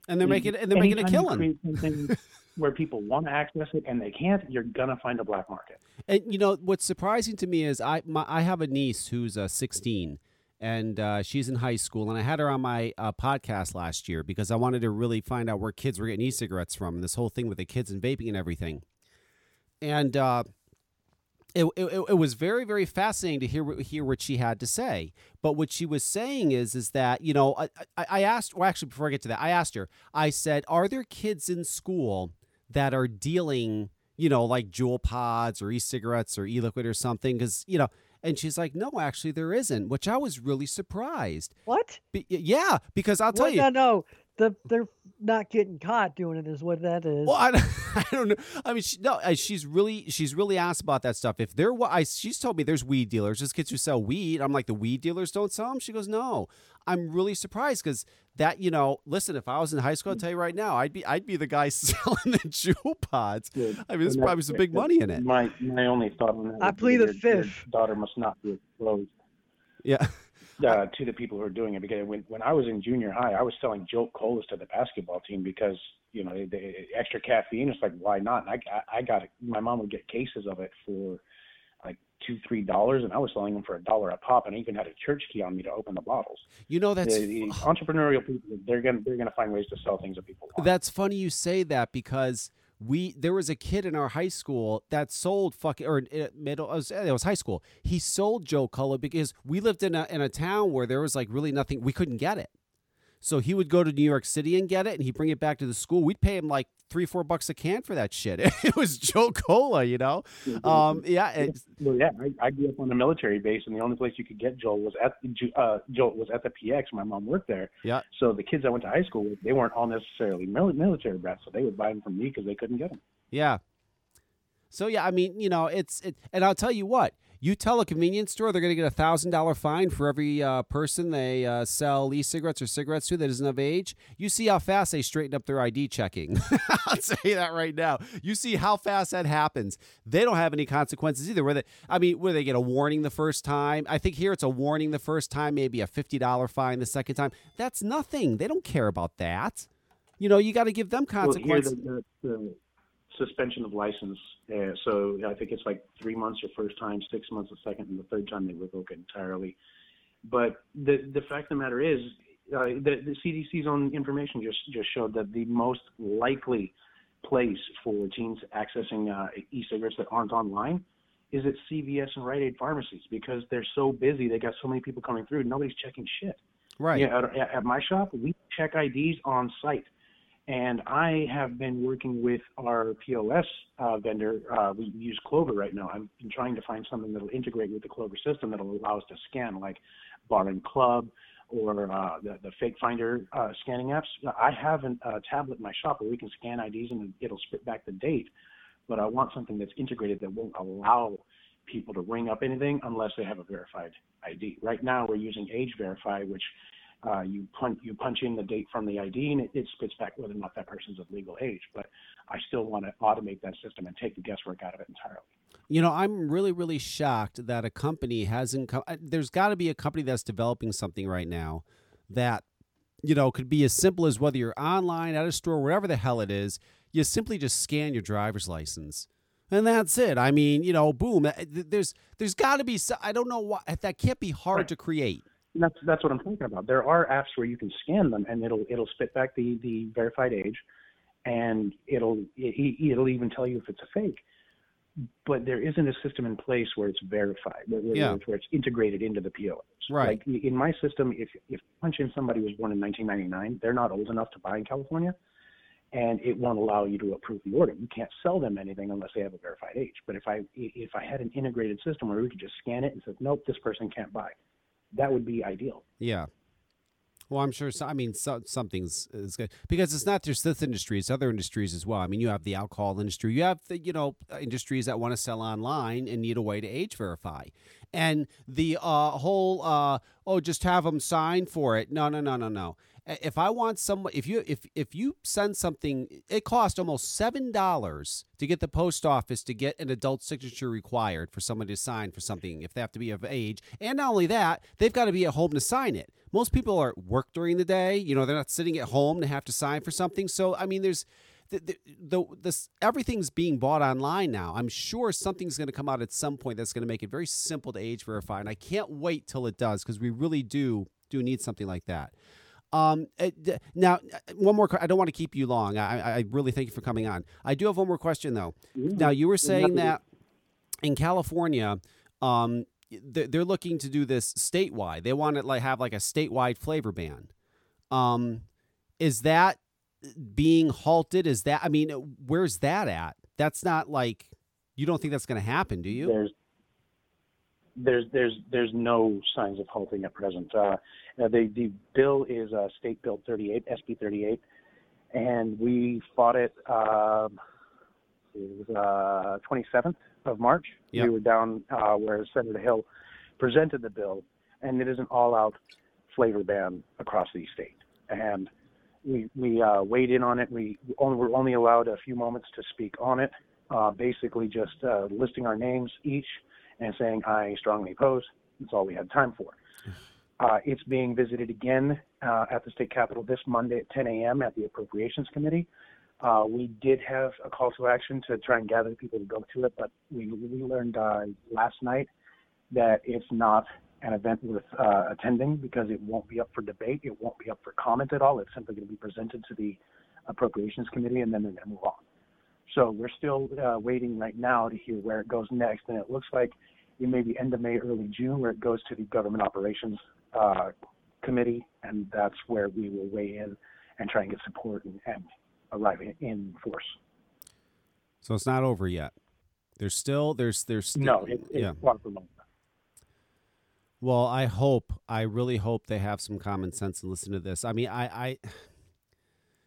and they're making and they're making a killing. where people want to access it and they can't, you're gonna find a black market. And you know what's surprising to me is I my, I have a niece who's uh, 16 and uh, she's in high school. And I had her on my uh, podcast last year because I wanted to really find out where kids were getting e-cigarettes from, and this whole thing with the kids and vaping and everything. And uh, it, it, it was very very fascinating to hear hear what she had to say. But what she was saying is is that you know I, I asked well actually before I get to that I asked her I said are there kids in school that are dealing you know like Juul pods or e-cigarettes or e-liquid or something because you know and she's like, no, actually, there isn't, which I was really surprised. What? Be- yeah, because I'll tell well, you. No, no. The, they're not getting caught doing it is what that is. Well, I, I don't know. I mean, she, no, she's really she's really asked about that stuff. If there, I she's told me there's weed dealers, just kids who sell weed. I'm like, the weed dealers don't sell them. She goes, no. I'm really surprised because that you know, listen, if I was in high school, I'll tell you right now, I'd be I'd be the guy selling the Juul pods. Good. I mean, there's probably some big money in it. My my only thought on that. I plead the fifth. daughter must not be exposed. Yeah. Uh, to the people who are doing it because when when I was in junior high, I was selling Jolt colas to the basketball team because you know the, the extra caffeine. It's like why not? And I I got it. My mom would get cases of it for like two, three dollars, and I was selling them for a dollar a pop, and I even had a church key on me to open the bottles. You know, that's the, the entrepreneurial people. They're gonna they're gonna find ways to sell things that people want. That's funny you say that because we there was a kid in our high school that sold fucking or uh, middle it was, it was high school. He sold Jolt Cola because we lived in a in a town where there was like really nothing. We couldn't get it. So he would go to New York City and get it, and he'd bring it back to the school. We'd pay him like three, four bucks a can for that shit. It was Jolt Cola, you know. Um, yeah. Well, yeah. I, I, grew up on a military base, and the only place you could get Jolt was at uh, Jolt was at the PX. My mom worked there. Yeah. So the kids I went to high school with, they weren't all necessarily military brats, so they would buy them from me because they couldn't get them. Yeah. So yeah, I mean, you know, it's it, and I'll tell you what, you tell a convenience store they're going to get a thousand dollar fine for every uh, person they uh, sell e-cigarettes or cigarettes to that isn't of age. You see how fast they straighten up their ID checking. I'll say that right now. You see how fast that happens. They don't have any consequences either. Where they, I mean, where they get a warning the first time. I think here it's a warning the first time, maybe a fifty dollar fine the second time. That's nothing. They don't care about that. You know, you got to give them consequences. Well, the, the, suspension of license. Uh, so I think it's like three months your first time, six months the second, and the third time they revoke it entirely. But the the fact of the matter is, uh, the, the CDC's own information just just showed that the most likely place for teens accessing uh, e-cigarettes that aren't online is at CVS and Rite Aid pharmacies because they're so busy. They got so many people coming through. Nobody's checking shit. Right. Yeah, at, at my shop, we check IDs on site. And I have been working with our POS uh, vendor. Uh, we use Clover right now. I've been trying to find something that'll integrate with the Clover system that'll allow us to scan, like Bar and Club or uh, the, the Fake Finder uh, scanning apps. I have an, a tablet in my shop where we can scan IDs and it'll spit back the date. But I want something that's integrated that won't allow people to ring up anything unless they have a verified ID. Right now, we're using Age Verify, which uh, you punch you punch in the date from the ID and it, it spits back whether or not that person's of legal age. But I still want to automate that system and take the guesswork out of it entirely. You know, I'm really, really shocked that a company hasn't. come. Uh, there's got to be a company that's developing something right now that, you know, could be as simple as whether you're online, at a store, whatever the hell it is, you simply just scan your driver's license. And that's it. I mean, you know, boom. Uh, there's there's got to be. I don't know why that can't be hard right. to create. That's that's what I'm talking about. There are apps where you can scan them and it'll it'll spit back the the verified age, and it'll it, it'll even tell you if it's a fake. But there isn't a system in place where it's verified, where, yeah. where it's integrated into the POS. Right. Like in my system, if if punch in somebody was born in 1999, they're not old enough to buy in California, and it won't allow you to approve the order. You can't sell them anything unless they have a verified age. But if I if I had an integrated system where we could just scan it and say, nope, this person can't buy, that would be ideal. Yeah. Well, I'm sure. So, I mean, so, something's is good because it's not just this industry; it's other industries as well. I mean, you have the alcohol industry, you have the you know industries that want to sell online and need a way to age verify, and the uh, whole uh, oh, just have them sign for it. No, no, no, no, no if I want some, if you if if you send something, it costs almost seven dollars to get the post office to get an adult signature required for someone to sign for something if they have to be of age. And not only that, they've got to be at home to sign it. Most people are at work during the day. You know, they're not sitting at home to have to sign for something. So I mean, there's the, the, the this everything's being bought online now. I'm sure something's going to come out at some point that's going to make it very simple to age verify, and I can't wait till it does because we really do do need something like that. Um, uh, now, uh, one more. I don't want to keep you long. I, I really thank you for coming on. I do have one more question though. Mm-hmm. Now, you were saying that in California, um, they're looking to do this statewide. They want to like have like a statewide flavor ban. Um, is that being halted? Is that I mean, where's that at? That's not like you don't think that's going to happen, do you? There's there's there's there's no signs of halting at present. Uh, the the bill is uh, State Bill 38, SB 38, and we fought it. Uh, it was 27th uh, of March. Yep. We were down uh, where Senator Hill presented the bill, and it is an all-out flavor ban across the state. And we we uh, weighed in on it. We only were only allowed a few moments to speak on it. Uh, basically, just listing our names each and saying, I strongly oppose. That's all we had time for. Uh, it's being visited again uh, at the state capitol this Monday at 10 a.m. at the Appropriations Committee. Uh, we did have a call to action to try and gather people to go to it, but we, we learned uh, last night that it's not an event worth uh, attending because it won't be up for debate. It won't be up for comment at all. It's simply going to be presented to the Appropriations Committee and then they're going to move on. So we're still uh, waiting right now to hear where it goes next, and it looks like it may be end of May, early June, where it goes to the Government Operations uh, Committee, and that's where we will weigh in and try and get support and, and arrive in, in force. So it's not over yet. There's still there's there's still, no, it, it's yeah. far from over. Well, I hope, I really hope they have some common sense and listen to this. I mean, I, I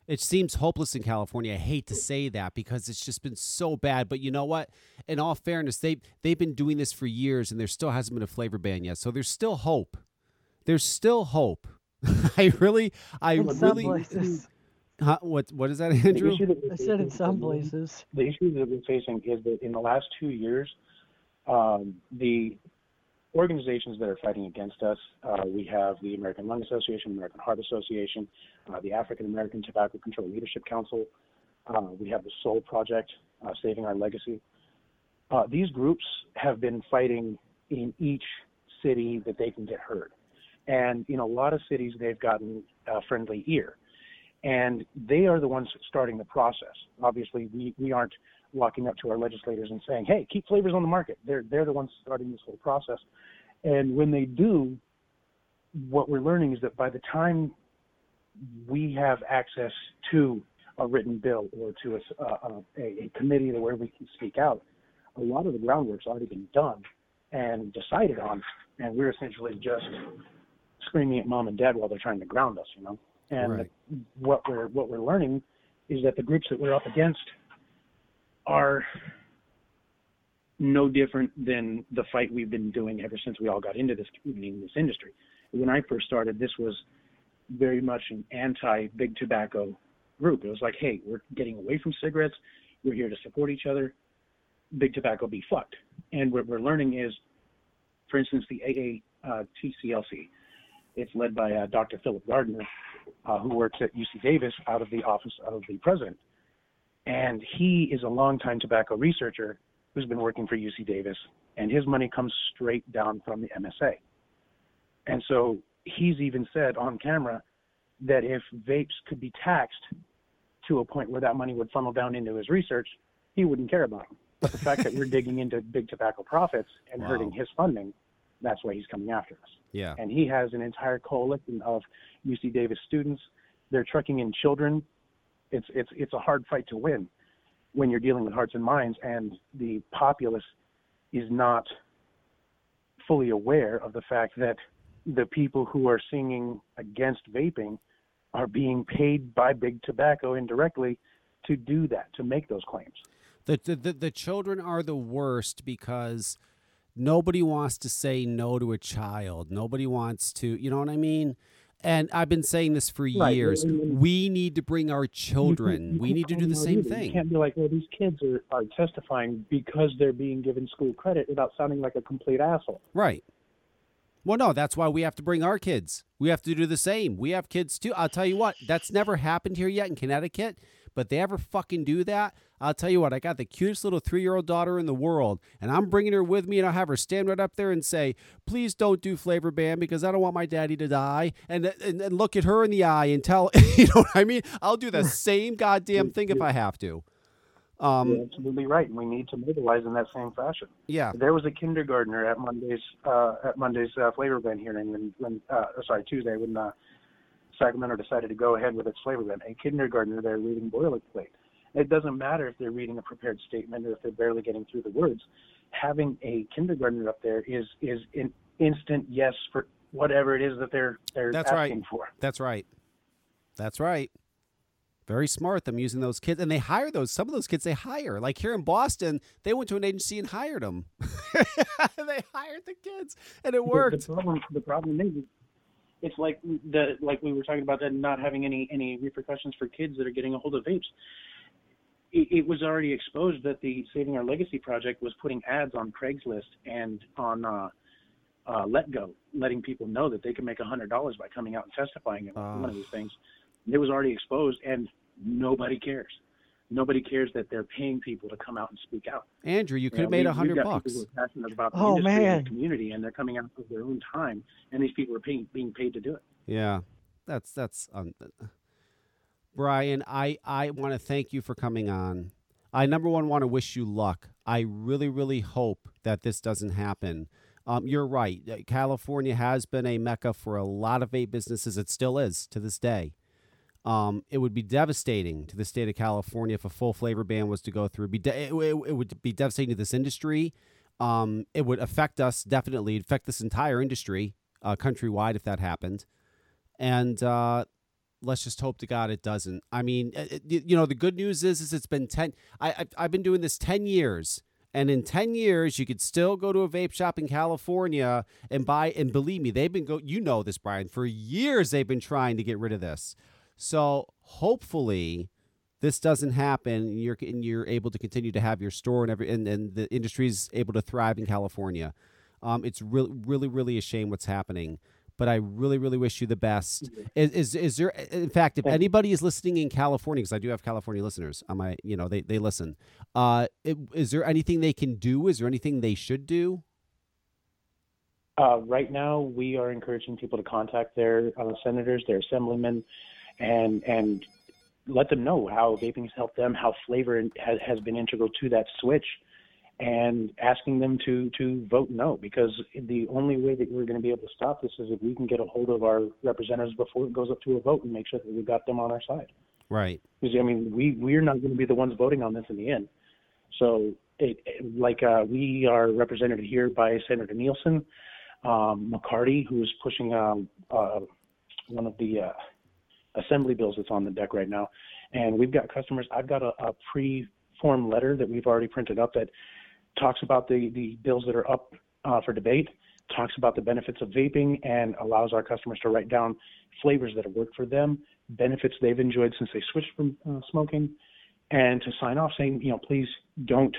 it seems hopeless in California. I hate to say that because it's just been so bad. But you know what? In all fairness, they they've been doing this for years, and there still hasn't been a flavor ban yet. So there's still hope. There's still hope. I really, I in really. Some places. Huh? What what is that, Andrew? That I said in some places. The issue that we're facing is that in the last two years, um, the organizations that are fighting against us. Uh, we have the American Lung Association, American Heart Association, uh, the African American Tobacco Control Leadership Council. Uh, we have the Soul Project, uh, Saving Our Legacy. Uh, these groups have been fighting in each city that they can get heard. And in a lot of cities, they've gotten a friendly ear. And they are the ones starting the process. Obviously, we, we aren't walking up to our legislators and saying, hey, keep flavors on the market. They're, they're the ones starting this whole process. And when they do, what we're learning is that by the time we have access to a written bill or to a, a, a committee where we can speak out, a lot of the groundwork's already been done and decided on, and we're essentially just screaming at mom and dad while they're trying to ground us, you know. And Right. what we're what we're learning is that the groups that we're up against are no different than the fight we've been doing ever since we all got into this in this industry. When I first started, this was very much an anti big tobacco group. It was like, hey, we're getting away from cigarettes. We're here to support each other. Big tobacco be fucked. And what we're learning is, for instance, the AA uh, TCLC. It's led by uh, Dr. Phillip Gardiner, uh, who works at UC Davis out of the office of the president. And he is a longtime tobacco researcher who's been working for UC Davis, and his money comes straight down from the MSA. And so he's even said on camera that if vapes could be taxed to a point where that money would funnel down into his research, he wouldn't care about them. But the fact that we're digging into big tobacco profits and Wow. hurting his funding, that's why he's coming after us Yeah. and he has an entire coalition of UC Davis students. They're trucking in children. It's it's it's a hard fight to win when you're dealing with hearts and minds, and the populace is not fully aware of the fact that the people who are singing against vaping are being paid by big tobacco indirectly to do that, to make those claims. The, the, the, the children are the worst because nobody wants to say no to a child. Nobody wants to, you know what I mean? And I've been saying this for Right, years. We need to bring our children. we need to do the same either. You thing. can't be like, well, these kids are, are testifying because they're being given school credit without sounding like a complete asshole. Right. Well, no, that's why we have to bring our kids. We have to do the same. We have kids too. I'll tell you what, that's never happened here yet in Connecticut. But they ever fucking do that, I'll tell you what, I got the cutest little three year old daughter in the world, and I'm bringing her with me, and I'll have her stand right up there and say, Please don't do Flavor Band because I don't want my daddy to die. And, and, and look at her in the eye and tell, you know what I mean? I'll do the same goddamn thing if I have to. Um, You're absolutely right, and we need to mobilize in that same fashion. yeah. There was a kindergartner at Monday's uh, at Monday's uh, flavor ban hearing when when uh, sorry Tuesday when uh, Sacramento decided to go ahead with its flavor ban. A kindergartner there reading boilerplate. It doesn't matter if they're reading a prepared statement or if they're barely getting through the words. Having a kindergartner up there is is an instant yes for whatever it is that they're they're That's right. asking for. That's right. That's right. Very smart them using those kids, and they hire those. Some of those kids they hire. Like here in Boston, they went to an agency and hired them. they hired the kids, and it The- worked. The, problem, the problem is, it's like the like we were talking about that not having any any repercussions for kids that are getting a hold of vapes. It, it was already exposed that the Saving Our Legacy project was putting ads on Craigslist and on uh, uh, Letgo, letting people know that they can make a hundred dollars by coming out and testifying at Ah. one of these things. It was already exposed, and nobody cares. Nobody cares that they're paying people to come out and speak out. Andrew, you could Yeah, have made a hundred bucks. People who are passionate about the Oh, industry and man. the community, and they're coming out of their own time, and these people are paying, being paid to do it. Yeah, that's that's. Um, Brian, I I want to thank you for coming on. I number one want to wish you luck. I really really hope that this doesn't happen. Um, you're right. California has been a mecca for a lot of vape businesses. It still is to this day. Um, it would be devastating to the state of California if a full flavor ban was to go through. Be de- it, it, it would be devastating to this industry. Um, it would affect us definitely. Affect this entire industry uh, countrywide if that happened. And uh, let's just hope to God it doesn't. I mean, it, it- you know, the good news is, is it's been ten. I, I I've been doing this ten years, and in ten years, you could still go to a vape shop in California and buy. And believe me, they've been go. You know this, Brian. For years, they've been trying to get rid of this. So hopefully, this doesn't happen. And you're and you're able to continue to have your store and every and, and the industry's able to thrive in California. Um, it's really, really, really a shame what's happening. But I really, really wish you the best. Is, is is there? In fact, if anybody is listening in California, because I do have California listeners on my, you know, they they listen. Uh, it, is there anything they can do? Is there anything they should do? Uh, right now, we are encouraging people to contact their uh, senators, their assemblymen, and and let them know how vaping has helped them, how flavor has, has been integral to that switch, and asking them to to vote no because the only way that we're going to be able to stop this is if we can get a hold of our representatives before it goes up to a vote and make sure that we've got them on our side. Right. Because I mean, we we're not going to be the ones voting on this in the end. So, it, like uh, we are represented here by Senator Nielsen, um, McCarty, who's pushing um, uh, one of the uh, assembly bills that's on the deck right now, and we've got customers. I've got a, a pre-form letter that we've already printed up that talks about the the bills that are up uh, for debate, talks about the benefits of vaping, and allows our customers to write down flavors that have worked for them, benefits they've enjoyed since they switched from uh, smoking, and to sign off saying, you know, please don't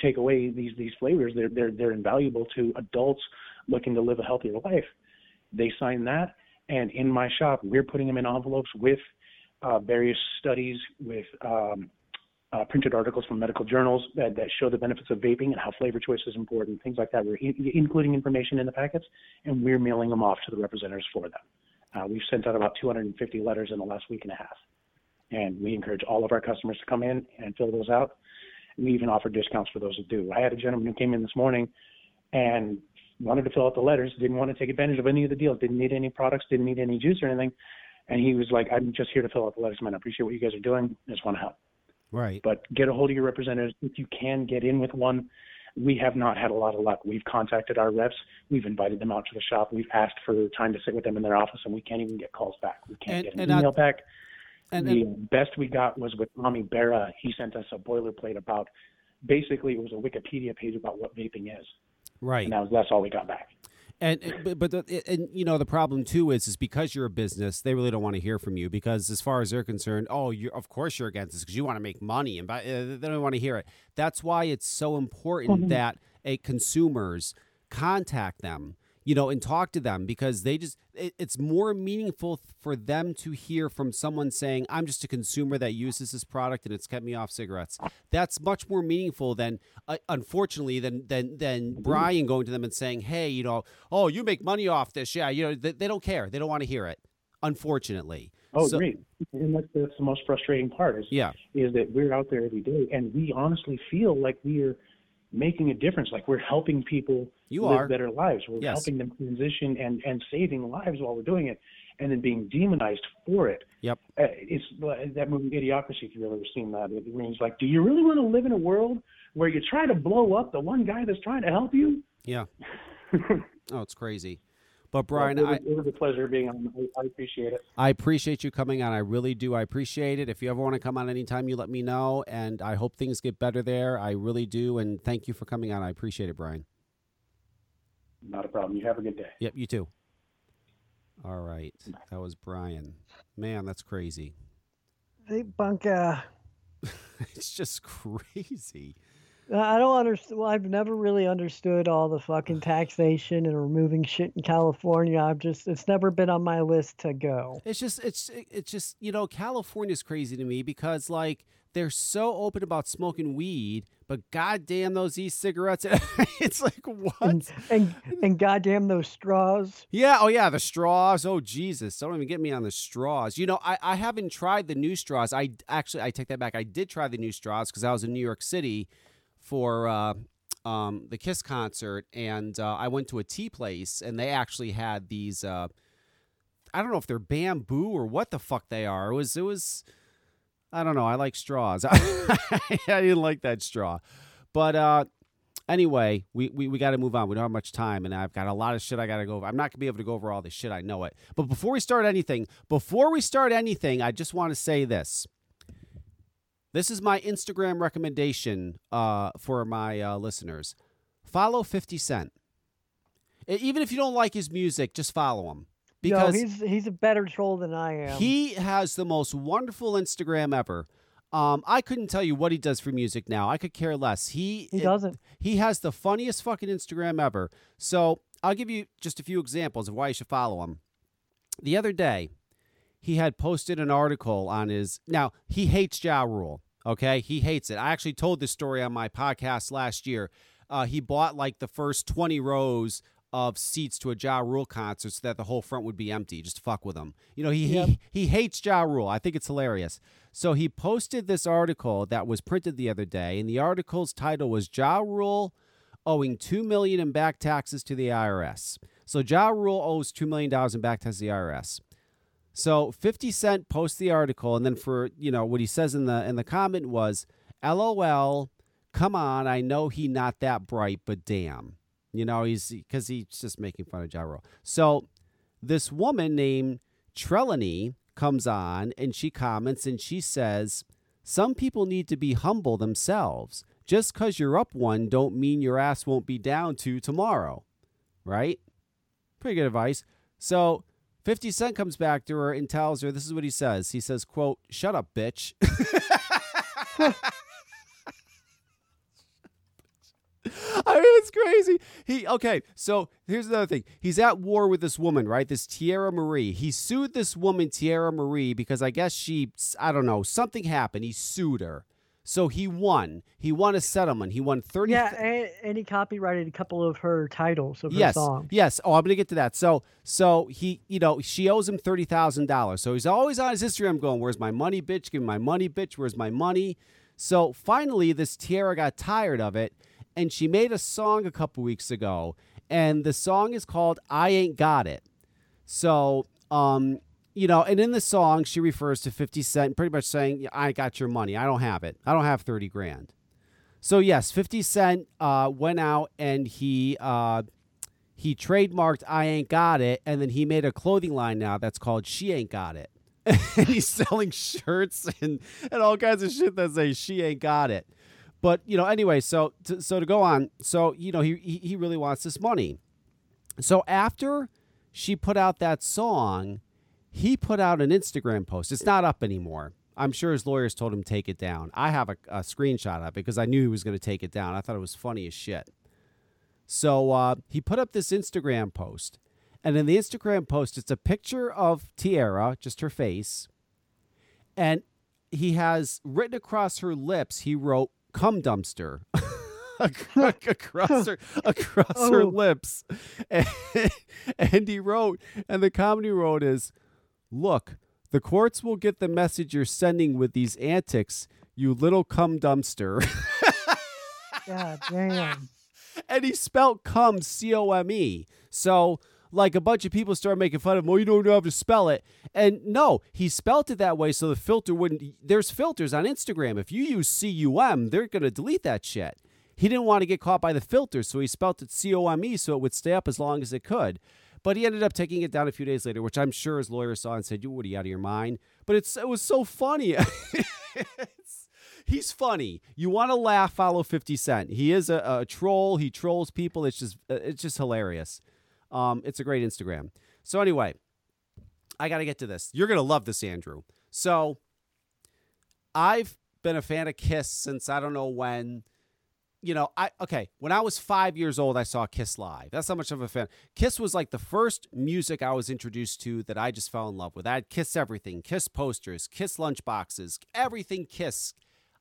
take away these these flavors. They're they're they're invaluable to adults looking to live a healthier life. They sign that, and in my shop, we're putting them in envelopes with uh, various studies, with um, uh, printed articles from medical journals that, that show the benefits of vaping and how flavor choice is important, things like that. We're in, including information in the packets, and we're mailing them off to the representatives for them. Uh, we've sent out about 250 letters in the last week and a half, and we encourage all of our customers to come in and fill those out. We even offer discounts for those that do. I had a gentleman who came in this morning and wanted to fill out the letters, didn't want to take advantage of any of the deals, didn't need any products, didn't need any juice or anything. And he was like, I'm just here to fill out the letters, man. I appreciate what you guys are doing. I just want to help. Right. But get a hold of your representatives if you can get in with one. We have not had a lot of luck. We've contacted our reps. We've invited them out to the shop. We've asked for time to sit with them in their office, and we can't even get calls back. We can't And- get an and I- email back. And, the and best we got was with Ami Bera. He sent us a boilerplate about basically it was a Wikipedia page about what vaping is, right. and that was that's all we got back. And but, but the, and you know the problem too is is because you're a business, they really don't want to hear from you because as far as they're concerned, oh, you of course you're against this because you want to make money and buy, uh, they don't want to hear it. That's why it's so important that a consumers contact them, you know, and talk to them because they just it, it's more meaningful for them to hear from someone saying, "I'm just a consumer that uses this product and it's kept me off cigarettes." That's much more meaningful than, uh, unfortunately, than than than Brian going to them and saying, "Hey, you know, oh, you make money off this." Yeah, you know, they, they don't care. They don't want to hear it. Unfortunately. Oh, So- great! And that's that's the most frustrating part is Yeah. is that we're out there every day, and we honestly feel like we are making a difference. Like we're helping people You live are. better lives. We're Yes. helping them transition and and saving lives while we're doing it, and then being demonized for it. Yep. Uh, it's that movie Idiocracy. If you've ever seen that, it means like, do you really want to live in a world where you try to blow up the one guy that's trying to help you? Yeah. Oh, it's crazy. But Brian, it, I, was, it was a pleasure being on. I, I appreciate it. I appreciate you coming on. I really do. I appreciate it. If you ever want to come on anytime, you let me know. And I hope things get better there. I really do. And thank you for coming on. I appreciate it, Brian. Not a problem. You have a good day. Yep, you too. All right. That was Brian. Man, that's crazy. Hey, Bunka. It's just crazy. I don't understand. Well, I've never really understood all the fucking taxation and removing shit in California. I've just, it's never been on my list to go. It's just it's it's just you know California's crazy to me because like they're so open about smoking weed, but goddamn those e-cigarettes, it's like what? And, and, and goddamn those straws. Yeah, oh yeah, the straws. Oh Jesus, don't even get me on the straws. You know, I, I haven't tried the new straws. I actually I take that back. I did try the new straws because I was in New York City for uh, um, the Kiss concert, and uh, I went to a tea place, and they actually had these. Uh, I don't know if they're bamboo or what the fuck they are. It was it was. I don't know. I like straws. I didn't like that straw, but uh, anyway, we, we, we got to move on. We don't have much time, and I've got a lot of shit I got to go over. I'm not going to be able to go over all this shit. I know it. But before we start anything, before we start anything, I just want to say this. This is my Instagram recommendation uh, for my uh, listeners. Follow 50 Cent. Even if you don't like his music, just follow him. Because he's he's a better troll than I am. he has the most wonderful Instagram ever. Um, I couldn't tell you what he does for music now. I could care less. He he doesn't. he has the funniest fucking Instagram ever. So I'll give you just a few examples of why you should follow him. The other day, he had posted an article on his. Now he hates Ja Rule. Okay, he hates it. I actually told this story on my podcast last year. Uh, he bought like the first twenty rows of seats to a Ja Rule concert so that the whole front would be empty, just to fuck with him. You know, he Yep. he, he hates Ja Rule. I think it's hilarious. So he posted this article that was printed the other day, and the article's title was Ja Rule owing 2 million in back taxes to the IRS. So Ja Rule owes two million dollars in back taxes to the IRS. So 50 Cent posts the article, and then for you know what he says in the in the comment was, "LOL, come on, I know he not that bright, but damn, you know he's because he's just making fun of Ja Rule." So this woman named Trelawney comes on and she comments and she says, "Some people need to be humble themselves. Just because you're up one, don't mean your ass won't be down two tomorrow." Right? Pretty good advice. So 50 Cent comes back to her and tells her this is what he says. He says, quote, shut up, bitch. I mean, it's crazy. He okay. So here's another thing. He's at war with this woman, right? This Teairra Marí. He sued this woman, Teairra Marí, because I guess she, I don't know, something happened. He sued her, so he won. He won a settlement. He won thirty. Yeah, and, and he copyrighted a couple of her titles of her yes, songs. yes. Oh, I'm gonna get to that. So, so he, you know, she owes him thirty thousand dollars. So he's always on his Instagram going, "Where's my money, bitch? Give me my money, bitch. Where's my money?" So finally, this Teairra got tired of it, and she made a song a couple weeks ago, and the song is called "I Ain't Got It." So, um, you know, and in the song, she refers to Fifty Cent, pretty much saying, "I got your money. I don't have it. I don't have thirty grand." So yes, Fifty Cent uh, went out and he uh, he trademarked "I Ain't Got It," and then he made a clothing line now that's called "She Ain't Got It," and he's selling shirts and and all kinds of shit that say "She Ain't Got It." But you know, anyway, so to, so to go on, so you know, he, he really wants this money. So after she put out that song, he put out an Instagram post. It's not up anymore. I'm sure his lawyers told him take it down. I have a, a screenshot of it because I knew he was going to take it down. I thought it was funny as shit. So uh, he put up this Instagram post, and in the Instagram post, it's a picture of Teairra, just her face, and he has written across her lips. He wrote "cum dumpster." across her across her Oh. lips and, and he wrote and the comedy wrote is look the courts will get the message you're sending with these antics you little cum dumpster God damn. and he spelled cum c-o-m-e so like a bunch of people started making fun of him oh you don't know how to spell it and no he spelt it that way so the filter wouldn't there's filters on instagram if you use c-u-m they're going to delete that shit he didn't want to get caught by the filters so he spelt it c-o-m-e so it would stay up as long as it could but he ended up taking it down a few days later which i'm sure his lawyer saw and said you what are you out of your mind but it's it was so funny he's funny. You want to laugh? Follow Fifty Cent. He is a, a troll. He trolls people. It's just uh, it's just hilarious. Um, it's a great Instagram. So anyway, I got to get to this. You're gonna love this, Andrew. So I've been a fan of Kiss since I don't know when. You know, I okay. When I was five years old, I saw Kiss live. That's how much of a fan. Kiss was like the first music I was introduced to that I just fell in love with. I had Kiss everything, Kiss posters, Kiss lunchboxes, everything Kiss.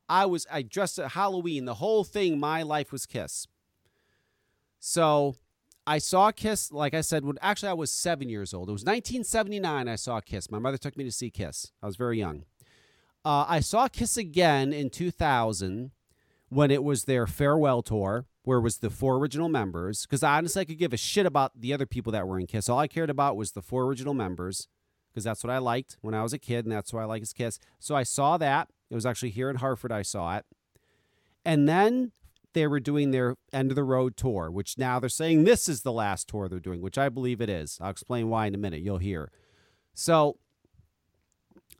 I was I dressed at Halloween. The whole thing, my life was Kiss. So I saw Kiss, like I said, when actually I was seven years old. It was 1979. I saw Kiss. My mother took me to see Kiss. I was very young. Uh, I saw Kiss again in 2000 when it was their farewell tour, where it was the four original members. Because honestly, I could give a shit about the other people that were in Kiss. All I cared about was the four original members, because that's what I liked when I was a kid, and that's why I like is Kiss. So I saw that. It was actually here in Hartford. I saw it, and then they were doing their end of the road tour, which now they're saying this is the last tour they're doing, which I believe it is. I'll explain why in a minute. You'll hear. So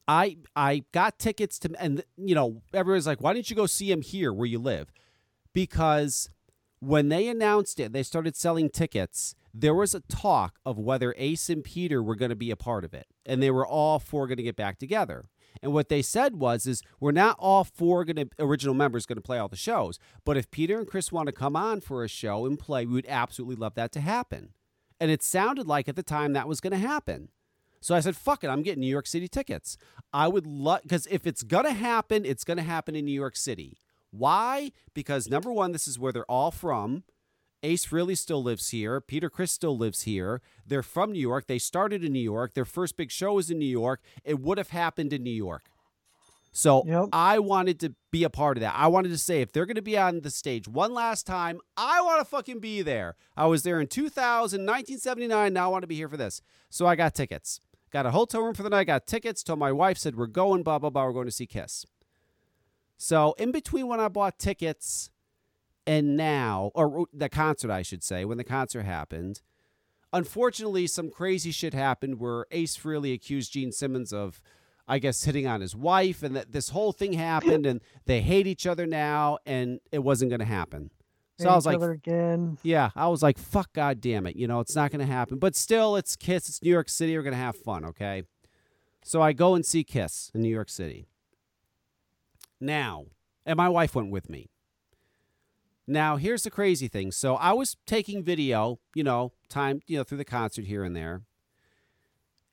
I I got tickets to and you know everyone's like why didn't you go see him here where you live? Because when they announced it, they started selling tickets. There was a talk of whether Ace and Peter were going to be a part of it, and they were all four going to get back together. And what they said was, is we're not all four to original members going to play all the shows, but if Peter and Chris want to come on for a show and play, we would absolutely love that to happen. And it sounded like at the time that was going to happen. So I said, fuck it, I'm getting New York City tickets. I would love, because if it's going to happen, it's going to happen in New York City. Why? Because number one, this is where they're all from. Ace really still lives here. Peter Criss still lives here. They're from New York. They started in New York. Their first big show was in New York. It would have happened in New York. So Yep. I wanted to be a part of that. I wanted to say if they're going to be on the stage one last time, I want to fucking be there. I was there in 2000, 1979. Now I want to be here for this. So I got tickets. Got a hotel room for the night. Got tickets. Told my wife, said we're going. Blah blah blah. We're going to see Kiss. So in between when I bought tickets and now, or the concert, I should say, when the concert happened, unfortunately, some crazy shit happened where Ace Frehley accused Gene Simmons of, I guess, hitting on his wife, and that this whole thing happened, and they hate each other now, and it wasn't going to happen. So I was like, again. yeah, I was like, fuck, god damn it. You know, it's not going to happen. But still, it's Kiss. It's New York City. We're going to have fun, okay? So I go and see Kiss in New York City. Now, and my wife went with me. Now, here's the crazy thing. So I was taking video, you know, time, you know, through the concert here and there.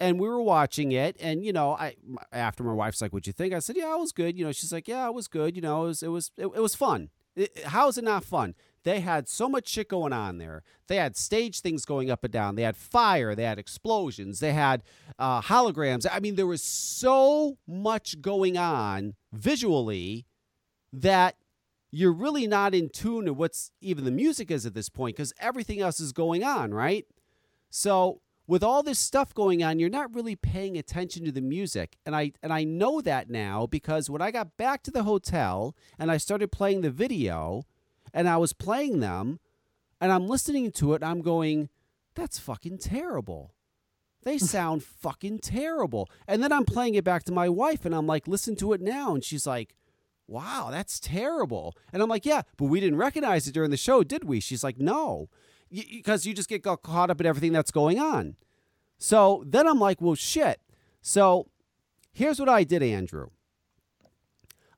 And we were watching it, and you know, I after my wife's like, "What'd you think?" I said, "Yeah, it was good." You know, she's like, "Yeah, it was good." You know, it was it was it, it was fun. It- how is it not fun? They had so much shit going on there. They had stage things going up and down. They had fire. They had explosions. They had uh, holograms. I mean, there was so much going on visually that you're really not in tune to what's even the music is at this point because everything else is going on, right? So with all this stuff going on, you're not really paying attention to the music. And I and I know that now because when I got back to the hotel and I started playing the video and I was playing them and I'm listening to it, I'm going, that's fucking terrible. They sound fucking terrible. And then I'm playing it back to my wife and I'm like, listen to it now. And she's like, wow, that's terrible. And I'm like, yeah, but we didn't recognize it during the show, did we? She's like, no, because you just get caught up in everything that's going on. So then I'm like, well, shit. So here's what I did, Andrew.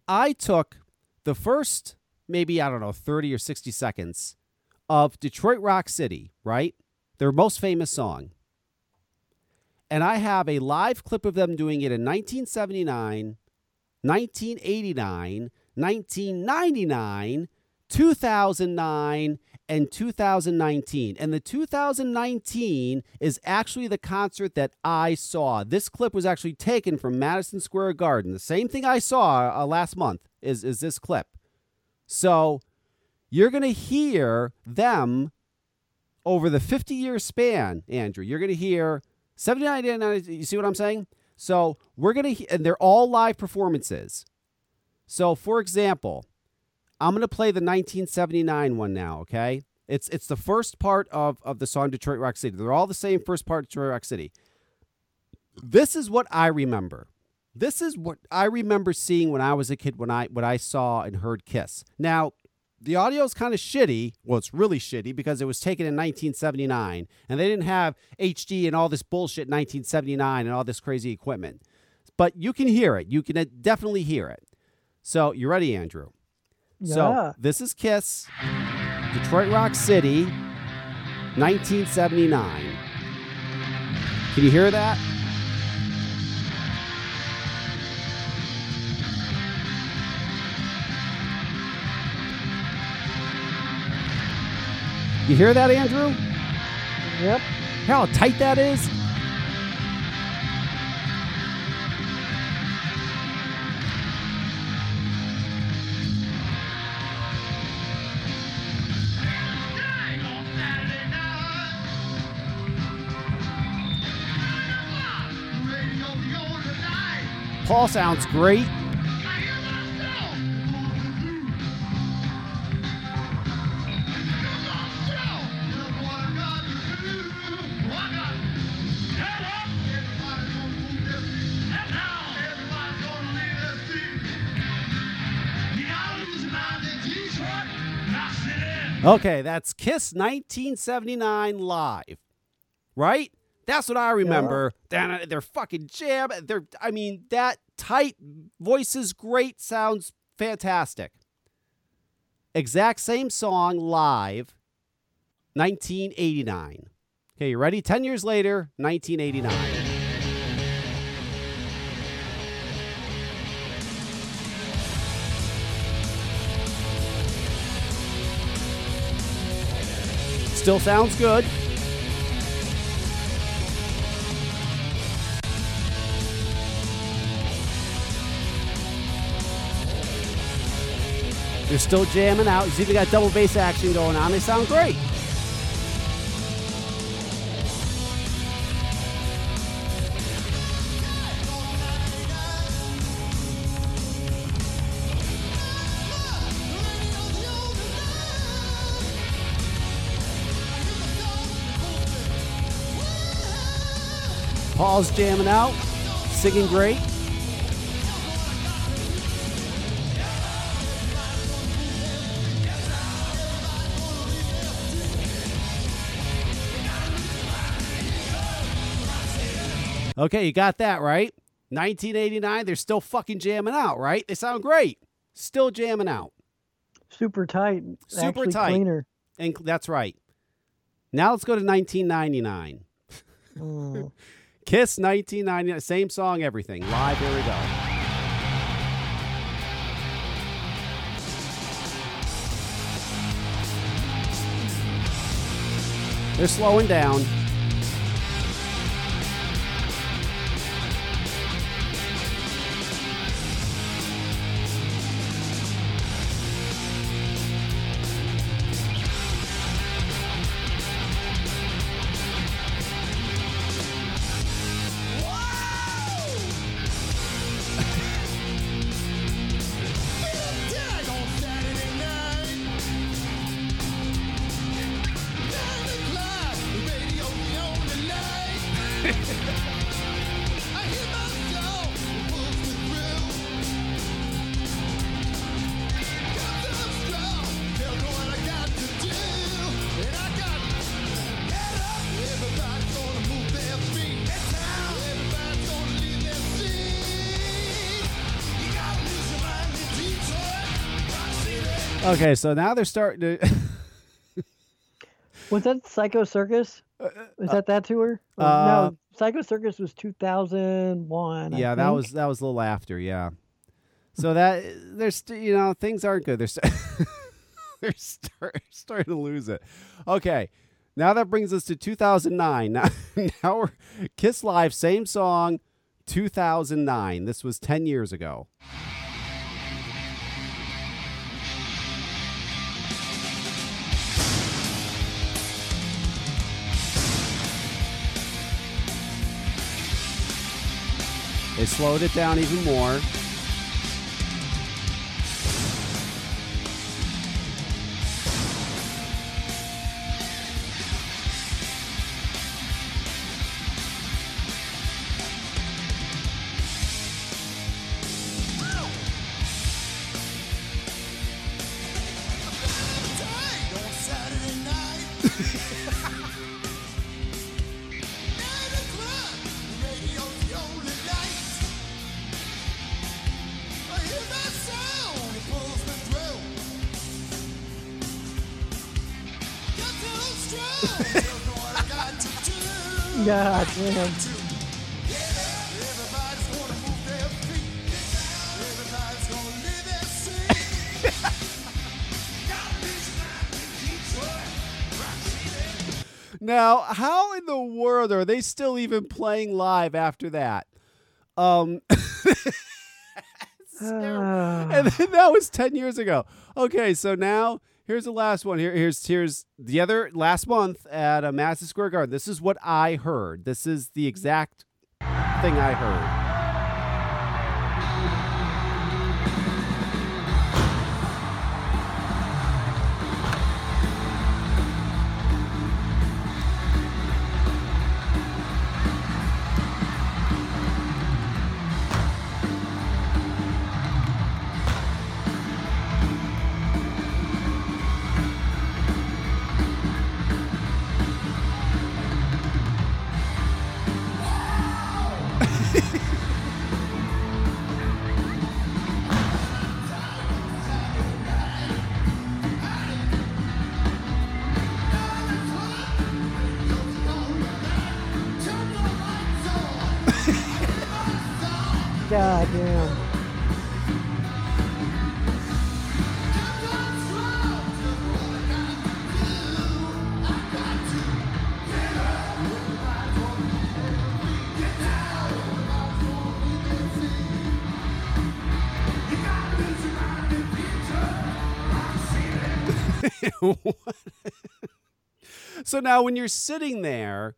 I took the first, maybe, I don't know, 30 or 60 seconds of Detroit Rock City, right? Their most famous song. And I have a live clip of them doing it in 1979, 1989, 1999, 2009, and 2019. And the 2019 is actually the concert that I saw. This clip was actually taken from Madison Square Garden. The same thing I saw uh, last month is, is this clip. So you're going to hear them over the 50 year span, Andrew. You're going to hear 79, 89, you see what I'm saying? So we're going to, and they're all live performances. So for example, I'm going to play the 1979 one now, okay? It's it's the first part of, of the song Detroit Rock City. They're all the same first part of Detroit Rock City. This is what I remember. This is what I remember seeing when I was a kid when I when I saw and heard Kiss. Now, the audio is kind of shitty. Well, it's really shitty because it was taken in 1979 and they didn't have HD and all this bullshit in 1979 and all this crazy equipment. But you can hear it. You can definitely hear it. So, you ready, Andrew? Yeah. So this is Kiss, Detroit Rock City, 1979. Can you hear that? You hear that, Andrew? Yep. How tight that is? Paul sounds great. Okay, that's Kiss 1979 live. Right? That's what I remember. They're, they're fucking jam. They're I mean, that tight voice is great, sounds fantastic. Exact same song live 1989. Okay, you ready? 10 years later, 1989. Still sounds good. They're still jamming out. He's even got double bass action going on. They sound great. Paul's jamming out, singing great. Okay, you got that right. 1989, they're still fucking jamming out, right? They sound great. Still jamming out. Super tight. Super actually tight. Cleaner. And that's right. Now let's go to 1999. Mm. Kiss 1999, same song, everything. Live, here we go. They're slowing down. Okay, so now they're starting to. Was that Psycho Circus? Is that that tour? Or uh, no, Psycho Circus was 2001. I yeah, that was that was a little after. Yeah, so that there's st- you know things aren't good. They're st- they're start, starting to lose it. Okay, now that brings us to 2009. Now now we're Kiss Live, same song, 2009. This was 10 years ago. They slowed it down even more. God damn. Now, how in the world are they still even playing live after that? Um, and then that was 10 years ago. Okay, so now here's the last one. Here, here's here's the other last month at a Madison Square Garden. This is what I heard. This is the exact thing I heard. so now when you're sitting there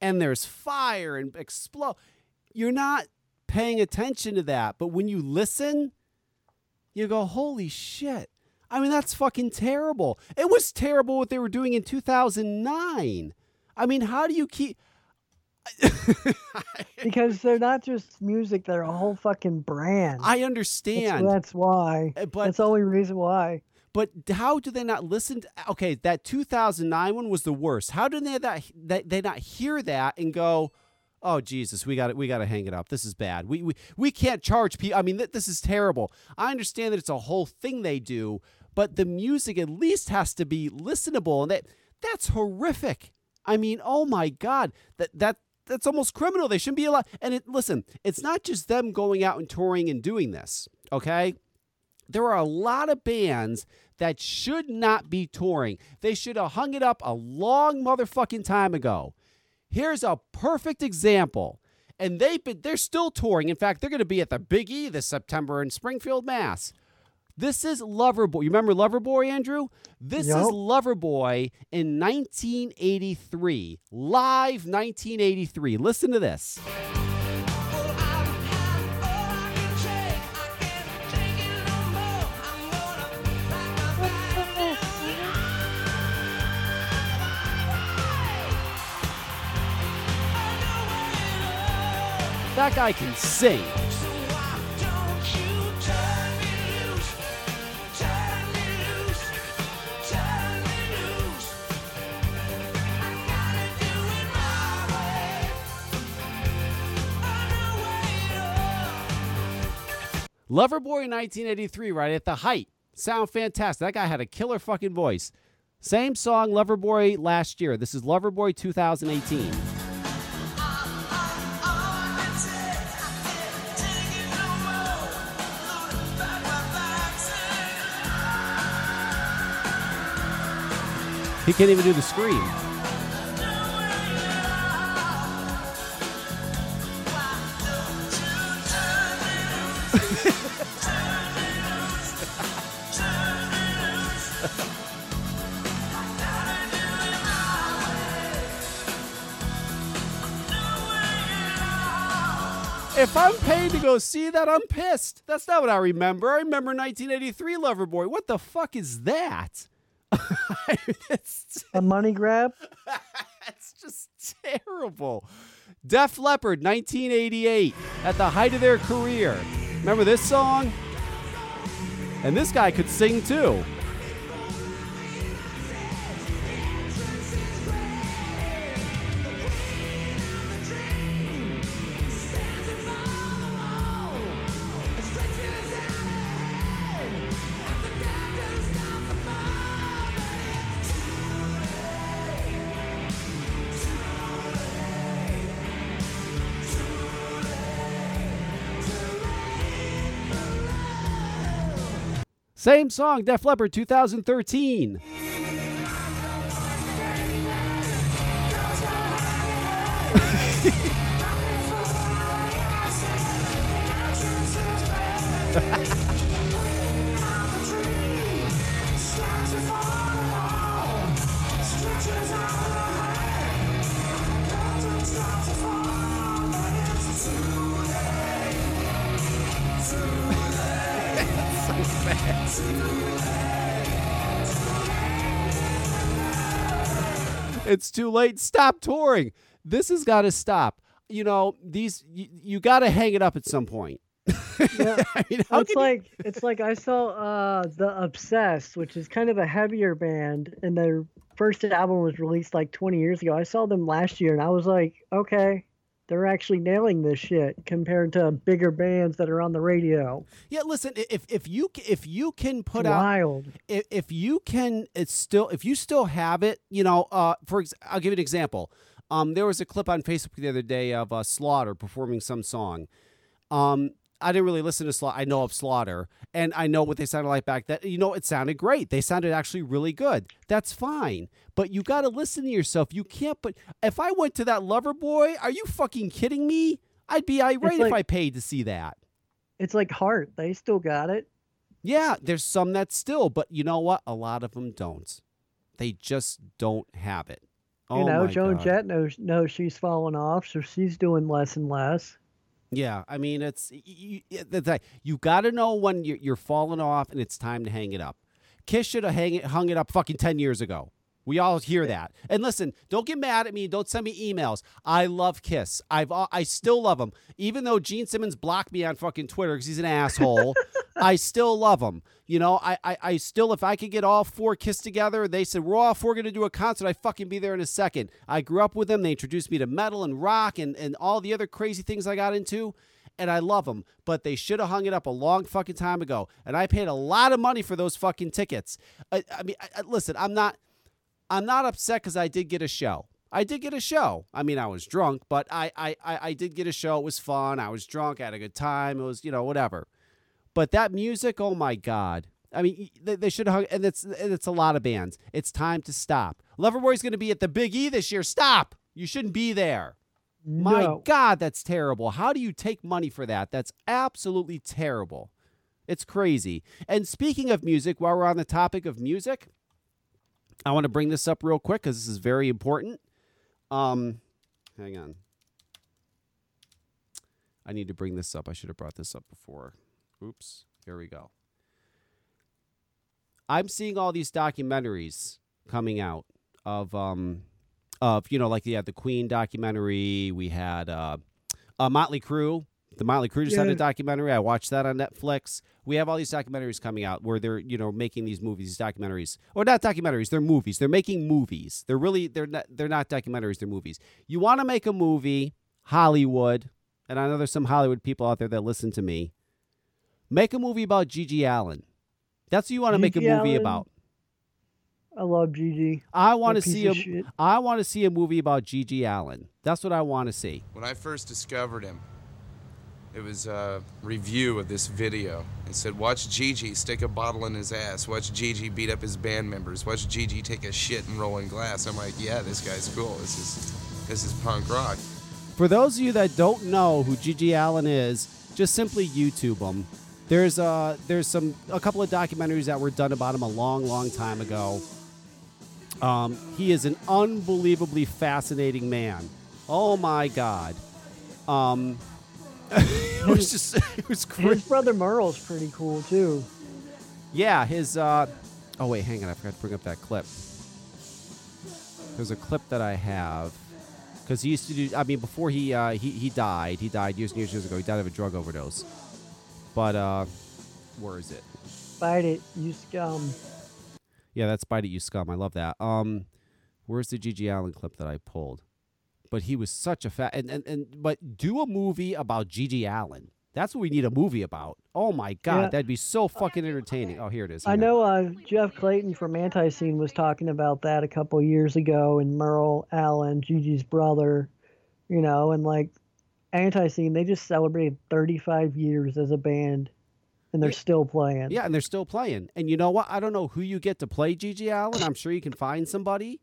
and there's fire and explode, you're not paying attention to that. But when you listen, you go, holy shit. I mean, that's fucking terrible. It was terrible what they were doing in 2009. I mean, how do you keep. because they're not just music; they're a whole fucking brand. I understand. that's why. uh, But that's the only reason why. But how do they not listen? To, okay, that 2009 one was the worst. How did they that they, they not hear that and go, "Oh Jesus, we got it. We got to hang it up. This is bad. We we we can't charge people. I mean, th- this is terrible. I understand that it's a whole thing they do, but the music at least has to be listenable, and that that's horrific. I mean, oh my God, that that that's almost criminal. They shouldn't be allowed. And it, listen, it's not just them going out and touring and doing this. Okay, there are a lot of bands that should not be touring. They should have hung it up a long motherfucking time ago. Here's a perfect example. And they've been they're still touring. In fact, they're going to be at the Big E this September in Springfield, Mass. This is Loverboy. You remember Loverboy, Andrew? This is Loverboy in 1983. Live 1983. Listen to this. That guy can sing. Loverboy in 1983, right at the height. Sound fantastic. That guy had a killer fucking voice. Same song, Loverboy last year. This is Loverboy 2018. He can't even do the scream. If I'm paid to go see that, I'm pissed. That's not what I remember. I remember 1983 Loverboy. What the fuck is that? A money grab. it's just terrible. Def Leppard, 1988, at the height of their career. Remember this song? And this guy could sing too. Same song, Def Leppard 2013. It's too late. Stop touring. This has got to stop. You know, these you, you got to hang it up at some point. Yeah. I mean, it's can you- like it's like I saw uh the Obsessed, which is kind of a heavier band, and their first album was released like 20 years ago. I saw them last year, and I was like, okay, they're actually nailing this shit compared to bigger bands that are on the radio. yeah, listen. If if you if you can It's put out wild. if, if you can it's still if you still have it you know uh for ex- i'll give you an example um there was a clip on facebook the other day of uh, slaughter performing some song um I didn't really listen to Slaughter. I know of Slaughter, and I know what they sounded like back then. You know, it sounded great. They sounded actually really good. That's fine. But you got to listen to yourself. You can't. But if I went to that Lover Boy, are you fucking kidding me? I'd be irate if I paid to see that. It's like Heart. They still got it. Yeah, there's some that still, but you know what? A lot of them don't. They just don't have it. Oh you know, Joan God. Jett knows knows she's falling off, so she's doing less and less. Yeah, I mean, it's you, you got to know when you're, you're falling off and it's time to hang it up. Kiss should have hung it up fucking ten years ago. We all hear that. And listen, don't get mad at me. Don't send me emails. I love Kiss. I've I still love them, even though Gene Simmons blocked me on fucking Twitter because he's an asshole. I still love him. You know, I, I I still if I could get all four Kiss together, they said we're all four gonna do a concert. I fucking be there in a second. I grew up with them. They introduced me to metal and rock and and all the other crazy things I got into and I love them, but they should have hung it up a long fucking time ago. And I paid a lot of money for those fucking tickets. I, I mean, I- listen, I'm not, I'm not upset because I did get a show. I did get a show. I mean, I was drunk, but I, I, I, I did get a show. It was fun. I was drunk. I had a good time. It was, you know, whatever. But that music, oh my god. I mean, they, they should have and it's, and it's a lot of bands. It's time to stop. Loverboy's going to be at the Big E this year. Stop. You shouldn't be there. My. God, that's terrible. How do you take money for that? That's absolutely terrible. It's crazy. And speaking of music, while we're on the topic of music, I want to bring this up real quick because this is very important. Um, hang on. I need to bring this up. I should have brought this up before. Oops. Here we go. I'm seeing all these documentaries coming out of um of you know like yeah the Queen documentary. We had uh, uh Motley Crue. The Motley Crue just had a documentary. I watched that on Netflix. We have all these documentaries coming out where they're you know making these movies, these documentaries, or not documentaries. They're movies. They're making movies. They're really they're not they're not documentaries. They're movies. You want to make a movie, Hollywood, and I know there's some Hollywood people out there that listen to me. Make a movie about GG Allin. That's what you want to make a movie Allin? about. I love GG. I want to see of a shit. I want to see a movie about GG Allin. That's what I want to see. When I first discovered him, it was a review of this video. It said, Watch GG stick a bottle in his ass. Watch GG beat up his band members. Watch GG take a shit and roll in glass. I'm like, yeah, this guy's cool. This is this is punk rock. For those of you that don't know who GG Allin is, just simply YouTube him. There's uh there's some a couple of documentaries that were done about him a long long time ago. Um, he is an unbelievably fascinating man. Oh my god. Um, it was just it was His brother Merle's pretty cool too. Yeah, his uh oh wait, hang on, I forgot to bring up that clip. There's a clip that I have because he used to do. I mean, before he uh, he he died, he died years and years, years ago. He died of a drug overdose. But uh, where is it? Bite it, you scum. Yeah, that's Bite It You Scum. I love that. Um, where's the GG Allin clip that I pulled? But he was such a fat and, and, and but do a movie about GG Allin. That's what we need a movie about. Oh my god, Yeah. that'd be so fucking entertaining. Oh, here it is. I know uh, Jeff Clayton from Antiseen was talking about that a couple years ago, and Merle Allin, GG's brother, you know, and like Antiseen, they just celebrated 35 years as a band, and they're Yeah. still playing. Yeah, and they're still playing. And you know what? I don't know who you get to play GG Allin. I'm sure you can find somebody.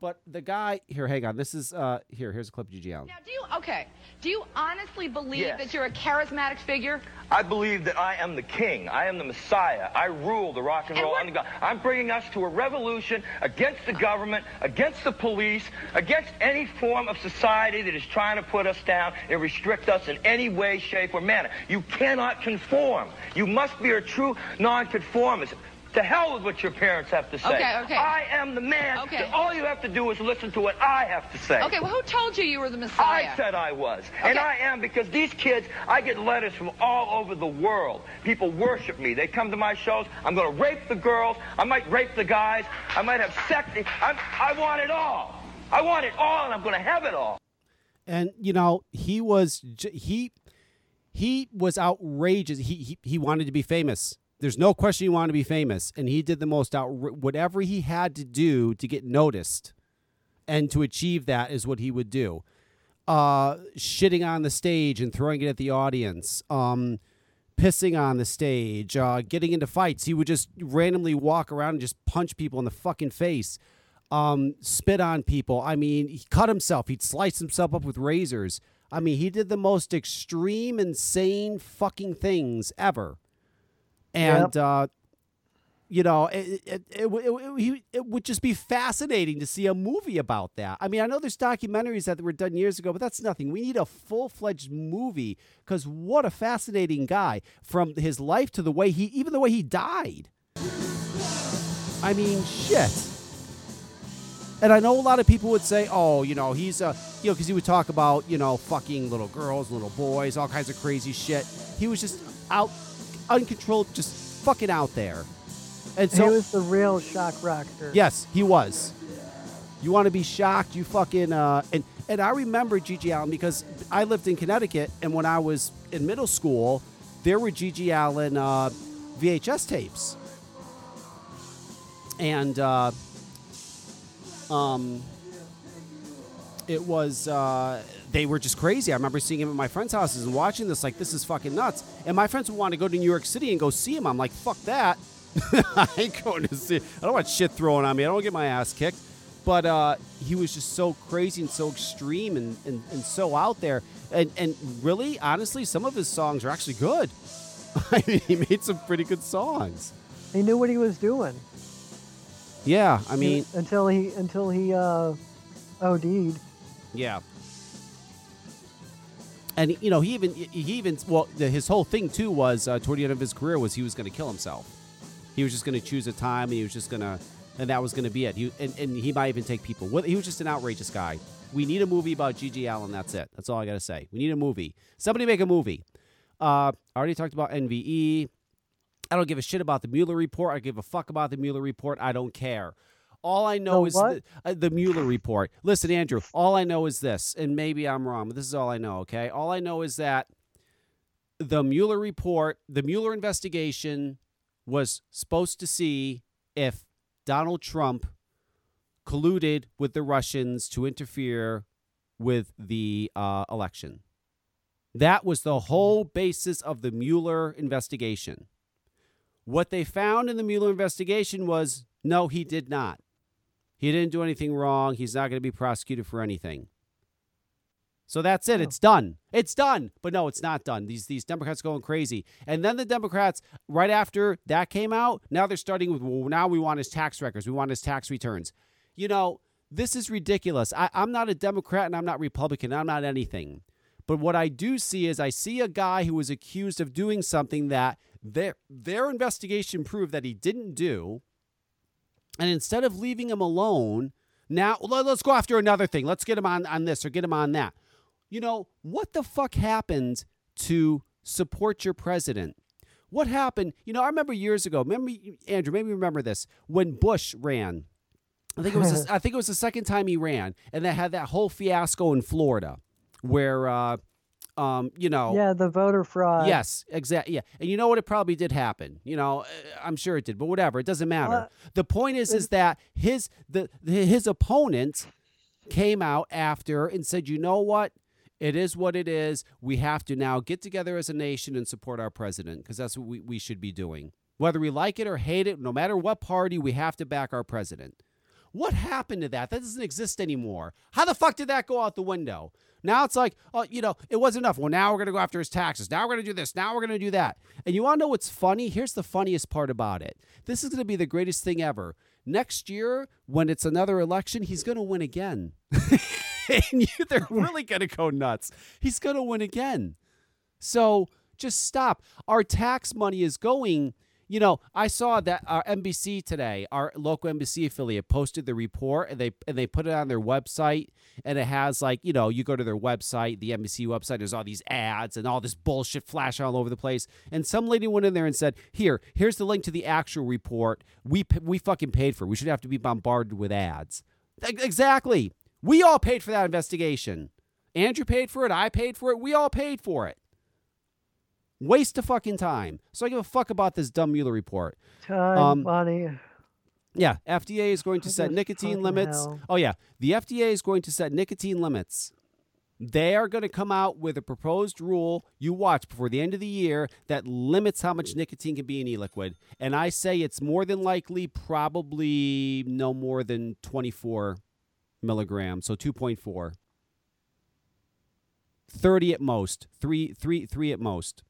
But the guy here, hang on. This is uh here. Here's a clip of GG Allin. Now, do you okay? Do you honestly believe Yes. that you're a charismatic figure? I believe that I am the king. I am the Messiah. I rule the rock and And roll what- underground. I'm bringing us to a revolution against the government, against the police, against any form of society that is trying to put us down and restrict us in any way, shape, or manner. You cannot conform. You must be a true nonconformist. To hell with what your parents have to say. Okay, okay. I am the man. Okay. all you have to do is listen to what I have to say. Okay, well, who told you you were the Messiah? I said I was. And I am because these kids, I get letters from all over the world. People worship me. They come to my shows. I'm going to rape the girls. I might rape the guys. I might have sex. I'm, I want it all. I want it all, and I'm going to have it all. And you know, he was he he was outrageous. He he, he wanted to be famous. There's no question he wanted to be famous, and he did the most out whatever he had to do to get noticed, and to achieve that is what he would do. Uh, shitting on the stage and throwing it at the audience. Um, pissing on the stage, uh, getting into fights. He would just randomly walk around and just punch people in the fucking face, um, spit on people. I mean, he cut himself. He'd slice himself up with razors. I mean, he did the most extreme, insane fucking things ever. And uh, you know, it it, it, it, it, it would just be fascinating to see a movie about that. I mean, I know there's documentaries that were done years ago, but that's nothing. We need a full fledged movie because what a fascinating guy from his life to the way he, even the way he died. I mean, shit. And I know a lot of people would say, "Oh, you know, he's a, you know, because he would talk about, you know, fucking little girls, little boys, all kinds of crazy shit." He was just out, uncontrolled, just fucking out there. And so, he was the real shock rocker. yes, he was. You want to be shocked? You fucking uh, and and I remember GG Allin because I lived in Connecticut, and when I was in middle school, there were GG Allin uh, VHS tapes, and uh, um, it was uh, they were just crazy. I remember seeing him at my friends' houses and watching this like this is fucking nuts. And my friends would want to go to New York City and go see him. I'm like, fuck that. I ain't going to see. I don't want shit thrown on me. I don't get my ass kicked. But uh, he was just so crazy and so extreme and, and, and so out there. And and really, honestly, some of his songs are actually good. I mean, he made some pretty good songs. He knew what he was doing. Yeah, I mean, until he until he uh, OD'd. Yeah. And you know, he even he even well, his whole thing too was uh, toward the end of his career was he was going to kill himself. He was just going to choose a time, and he was just going to, and that was going to be it. He and, and he might even take people. He was just an outrageous guy. We need a movie about GG Allin. That's it. That's all I got to say. We need a movie. Somebody make a movie. Uh, I already talked about NVE. I don't give a shit about the Mueller report. I give a fuck about the Mueller report. I don't care. All I know The is the, uh, the Mueller report. Listen, Andrew, all I know is this, and maybe I'm wrong, but this is all I know, okay? All I know is that the Mueller report, the Mueller investigation was supposed to see if Donald Trump colluded with the Russians to interfere with the uh, election. That was the whole basis of the Mueller investigation. What they found in the Mueller investigation was no, he did not. He didn't do anything wrong. He's not going to be prosecuted for anything. So that's it. Oh. It's done. It's done. But no, it's not done. These these Democrats going crazy. And then the Democrats, right after that came out, now they're starting with well, now we want his tax records. We want his tax returns. You know, this is ridiculous. I, I'm not a Democrat and I'm not Republican. I'm not anything. But what I do see is I see a guy who was accused of doing something that their their investigation proved that he didn't do. And instead of leaving him alone, now let- let's go after another thing. Let's get him on, on this or get him on that. You know, what the fuck happened to support your president? What happened? You know, I remember years ago, remember Andrew, maybe remember this, when Bush ran. I think it was I think it was the second time he ran, and they had that whole fiasco in Florida where uh um, you know, Yeah, the voter fraud. Yes, exactly. Yeah, and you know what? It probably did happen. You know, uh, I'm sure it did, but whatever. It doesn't matter. Well, the point is, is that his the his opponent came out after and said, you know what? It is what it is. We have to now get together as a nation and support our president because that's what we, we should be doing. Whether we like it or hate it, no matter what party, we have to back our president. What happened to that? That doesn't exist anymore. How the fuck did that go out the window? Now it's like, oh, you know, it wasn't enough. Well, now we're going to go after his taxes. Now we're going to do this. Now we're going to do that. And you want to know what's funny? Here's the funniest part about it. This is going to be the greatest thing ever. Next year, when it's another election, he's going to win again. and you, they're really going to go nuts. He's going to win again. So just stop. Our tax money is going. You know, I saw that our NBC today, our local NBC affiliate, posted the report and they and they put it on their website. And it has like, you know, you go to their website, the NBC website, there's all these ads and all this bullshit flashing all over the place. And some lady went in there and said, "Here, here's the link to the actual report. We we fucking paid for. it. We should have to be bombarded with ads." Exactly. We all paid for that investigation. Andrew paid for it. I paid for it. We all paid for it. Waste of fucking time. So I give a fuck about this dumb Mueller report. Time, Um, money. Yeah, FDA is going to set nicotine limits. hell? Oh yeah, the FDA is going to set nicotine limits. They are going to come out with a proposed rule. You watch before the end of the year that limits how much nicotine can be in e-liquid, and I say it's more than likely, probably no more than 24 milligrams, so 2.4. 30 at most, three, three, three at most.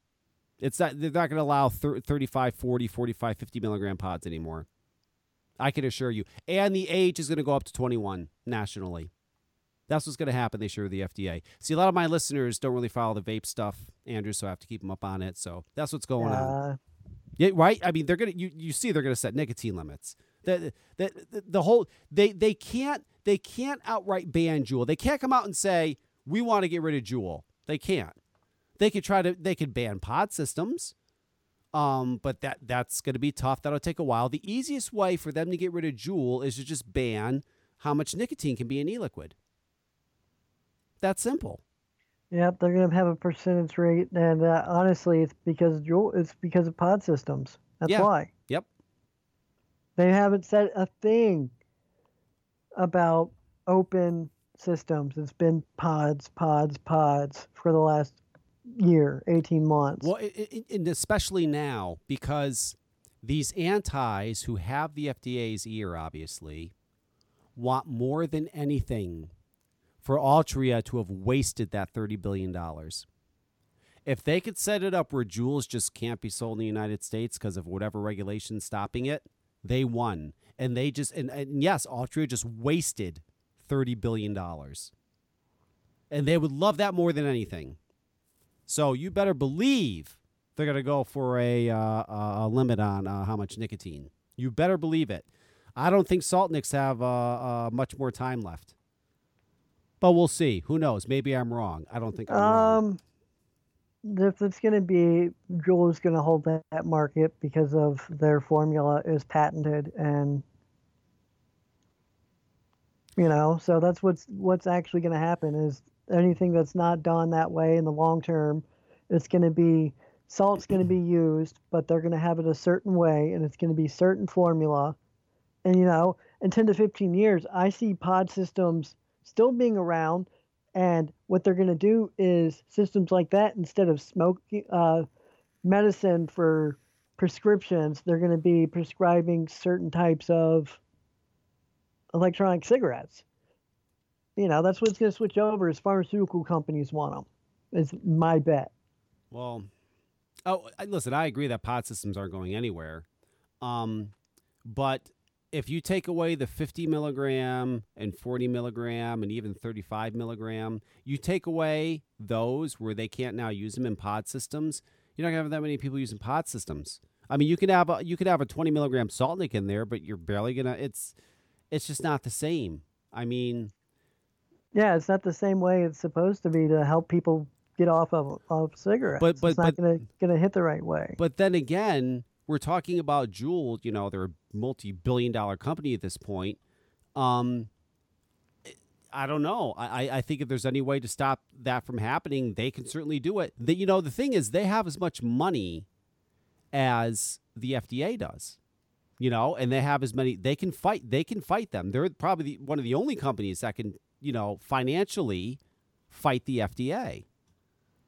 It's not they're not going to allow thir- 35, 40, 45, 50 milligram pods anymore. I can assure you. And the age is going to go up to 21 nationally. That's what's going to happen this year with the FDA. See, a lot of my listeners don't really follow the vape stuff, Andrew, so I have to keep them up on it. So that's what's going on. Uh, Yeah, right. I mean, they're gonna you, you see they're gonna set nicotine limits. The, the the the whole they they can't they can't outright ban Juul. They can't come out and say we want to get rid of Juul. They can't. They could try to they could ban pod systems. Um, but that that's going to be tough. That'll take a while. The easiest way for them to get rid of Juul is to just ban how much nicotine can be in e-liquid. That's simple. Yep, they're gonna have a percentage rate, and uh, honestly, it's because Juul, it's because of pod systems. That's Yeah. why Yep. they haven't said a thing about open systems. It's been pods, pods, pods for the last year, eighteen months. Well, and especially now because these antis who have the FDA's ear, obviously, want more than anything for Altria to have wasted that thirty billion dollars. If they could set it up where Juuls just can't be sold in the United States because of whatever regulation stopping it, they won. And they just and, and yes, Altria just wasted thirty billion dollars. And they would love that more than anything. So you better believe they're going to go for a, uh, a limit on uh, how much nicotine. You better believe it. I don't think salt nicks have uh, uh, much more time left. But we'll see. Who knows? Maybe I'm wrong. I don't think I'm wrong. Um, if it's going to be, Juul is going to hold that, that market because of their formula is patented, and you know, so that's what's what's actually going to happen is anything that's not done that way in the long term, it's going to be salt's going to be used, but they're going to have it a certain way, and it's going to be certain formula, and you know, in 10 to 15 years, I see pod systems still being around and what they're going to do is systems like that instead of smoking uh, medicine for prescriptions they're going to be prescribing certain types of electronic cigarettes you know that's what's going to switch over as pharmaceutical companies want them is my bet Well, oh, listen, I agree that pod systems aren't going anywhere. Um, but if you take away the 50 milligram and 40 milligram and even 35 milligram, you take away those where they can't now use them in pod systems. You're not gonna have that many people using pod systems. I mean, you can have a you could have a 20 milligram salt nick in there, but you're barely gonna. It's it's just not the same. I mean, yeah it's not the same way it's supposed to be to help people get off of, of cigarettes But- but- it's not but- going to going to hit the right way But then again, we're talking about Juul. You know, they're a multi-billion-dollar company at this point. Um, I don't know. I, I- I think if there's any way to stop that from happening, they can certainly do it. The, you know, the thing is, they have as much money as the FDA does. You know, and they have as many. They can fight. They can fight them. They're probably the, one of the only companies that can, you know, financially fight the FDA.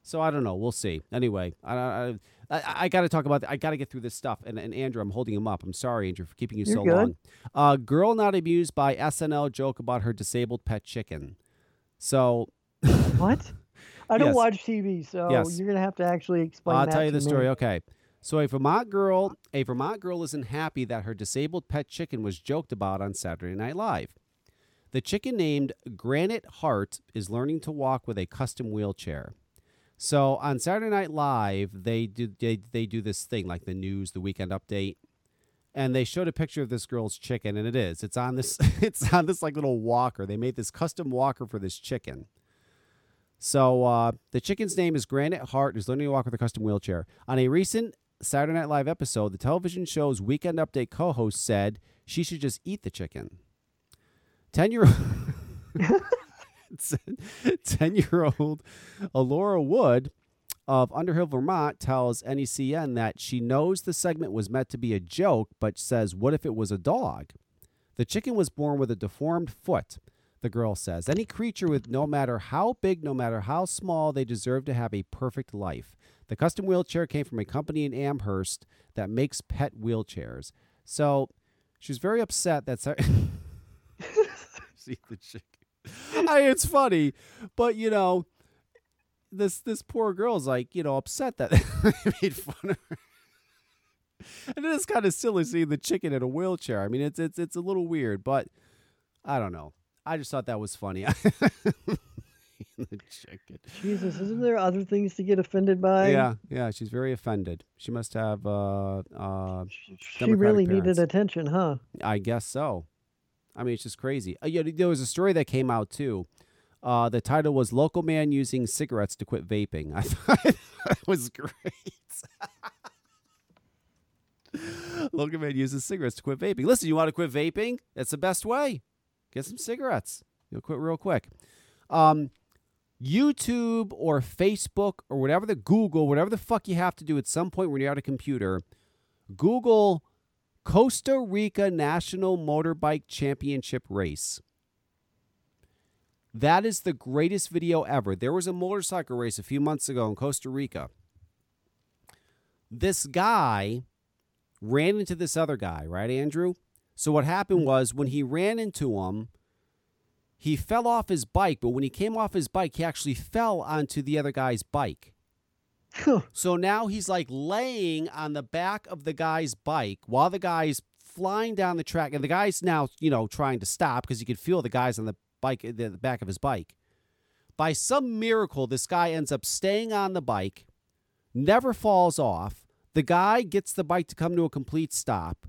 So I don't know. We'll see. Anyway, I I, I, I got to talk about. I got to get through this stuff. And, and Andrew, I'm holding him up. I'm sorry, Andrew, for keeping you You're so good. long. Uh, girl not amused by SNL joke about her disabled pet chicken. So what i don't Yes. watch tv so Yes. you're going to have to actually explain I'll tell you the me. story. Okay. So a Vermont girl, a Vermont girl isn't happy that her disabled pet chicken was joked about on Saturday Night Live. The chicken named Granite Heart is learning to walk with a custom wheelchair. So on Saturday Night Live, they do they, they do this thing like the news, the weekend update, and they showed a picture of this girl's chicken, and it is it's on this it's on this like little walker. They made this custom walker for this chicken. So uh, the chicken's name is Granite Heart. Is learning to walk with a custom wheelchair. On a recent Saturday Night Live episode, the television show's Weekend Update co-host said she should just eat the chicken. Ten year ten year old Alora Wood of Underhill, Vermont, tells NECN that she knows the segment was meant to be a joke, but says, "What if it was a dog?" The chicken was born with a deformed foot the girl says. Any creature with no matter how big, no matter how small, they deserve to have a perfect life. The custom wheelchair came from a company in Amherst that makes pet wheelchairs. So she's very upset that. Sar- See the chicken. I, it's funny, but you know, this this poor girl's like, you know, upset that they made fun of her. And it is kind of silly seeing the chicken in a wheelchair. I mean, it's it's it's a little weird, but I don't know. I just thought that was funny. the chicken. Jesus, isn't there other things to get offended by? Yeah, yeah. She's very offended. She must have. uh uh She really Democratic needed attention, huh? I guess so. I mean, it's just crazy. Uh, yeah, there was a story that came out too. Uh, the title was "Local Man Using Cigarettes to Quit Vaping." I thought that was great. Local man uses cigarettes to quit vaping. Listen, you want to quit vaping? That's the best way. Get some cigarettes. You'll quit real quick. Um, YouTube or Facebook or whatever the Google, whatever the fuck you have to do at some point when you're at a computer, Google Costa Rica National Motorbike Championship Race. That is the greatest video ever. There was a motorcycle race a few months ago in Costa Rica. This guy ran into this other guy, right, Andrew? So what happened mm-hmm. was when he ran into him, he fell off his bike, but when he came off his bike, he actually fell onto the other guy's bike. So now he's like laying on the back of the guy's bike while the guy's flying down the track, and the guy's now, you know, trying to stop because he could feel the guys on the bike, uh, the the back of his bike. By some miracle, this guy ends up staying on the bike, never falls off. The guy gets the bike to come to a complete stop.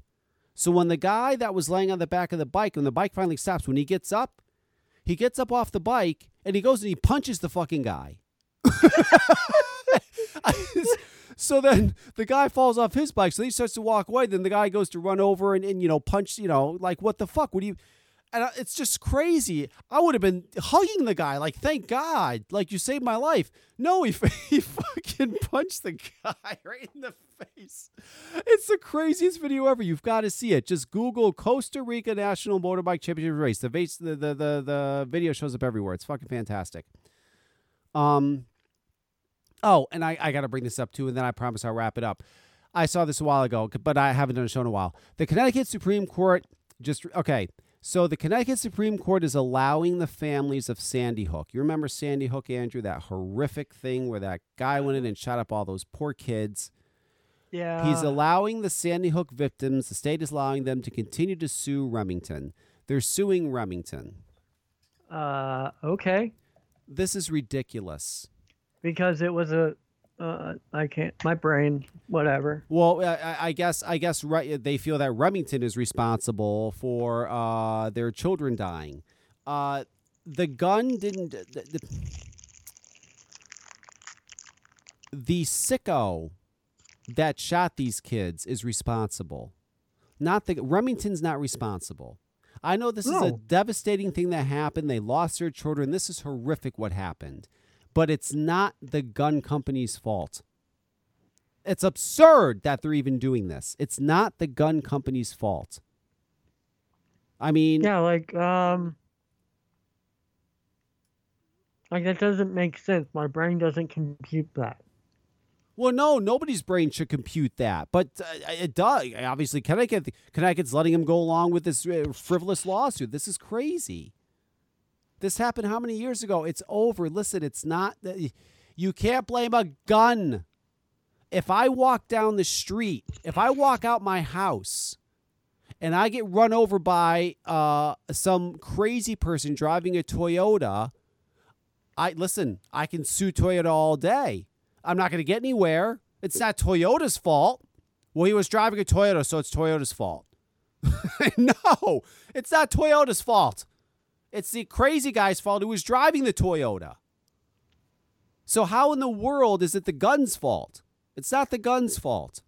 So when the guy that was laying on the back of the bike, when the bike finally stops, when he gets up, he gets up off the bike and he goes and he punches the fucking guy. so then the guy falls off his bike. So he starts to walk away. Then the guy goes to run over and, and you know, punch, you know, like, what the fuck? Would you. And it's just crazy. I would have been hugging the guy, like, thank God, like you saved my life. No, he, he fucking punched the guy right in the face. It's the craziest video ever. You've got to see it. Just Google Costa Rica National Motorbike Championship Race. The, the, the, the, the video shows up everywhere. It's fucking fantastic. Um, oh, and I, I got to bring this up too, and then I promise I'll wrap it up. I saw this a while ago, but I haven't done a show in a while. The Connecticut Supreme Court just okay. So the Connecticut Supreme Court is allowing the families of Sandy Hook. You remember Sandy Hook, Andrew? That horrific thing where that guy went in and shot up all those poor kids. Yeah. He's allowing the Sandy Hook victims. The state is allowing them to continue to sue Remington. They're suing Remington. uh, okay. This is ridiculous. Because it was a. Uh, I can't. My brain. Whatever. Well, I- I, guess I guess right, they feel that Remington is responsible for uh, their children dying. Uh, the gun didn't. The, the, the sicko that shot these kids is responsible. Not the Remington's not responsible. I know this is a devastating thing that happened. They lost their children. This is horrific what happened. But it's not the gun company's fault. It's absurd that they're even doing this. It's not the gun company's fault. I mean, Yeah, like um. Like that doesn't make sense. My brain doesn't compute that. well, no, nobody's brain should compute that, but uh, it does. Obviously, Connecticut, Connecticut's letting him go along with this uh, frivolous lawsuit. This is crazy. This happened how many years ago? It's over. Listen, it's not. That you can't blame a gun. If I walk down the street, if I walk out my house, and I get run over by uh, some crazy person driving a Toyota, I listen. I can sue Toyota all day. I'm not going to get anywhere. It's not Toyota's fault. Well, he was driving a Toyota, so it's Toyota's fault. no, it's not Toyota's fault. It's the crazy guy's fault who was driving the Toyota. So, how in the world is it the gun's fault? It's not the gun's fault.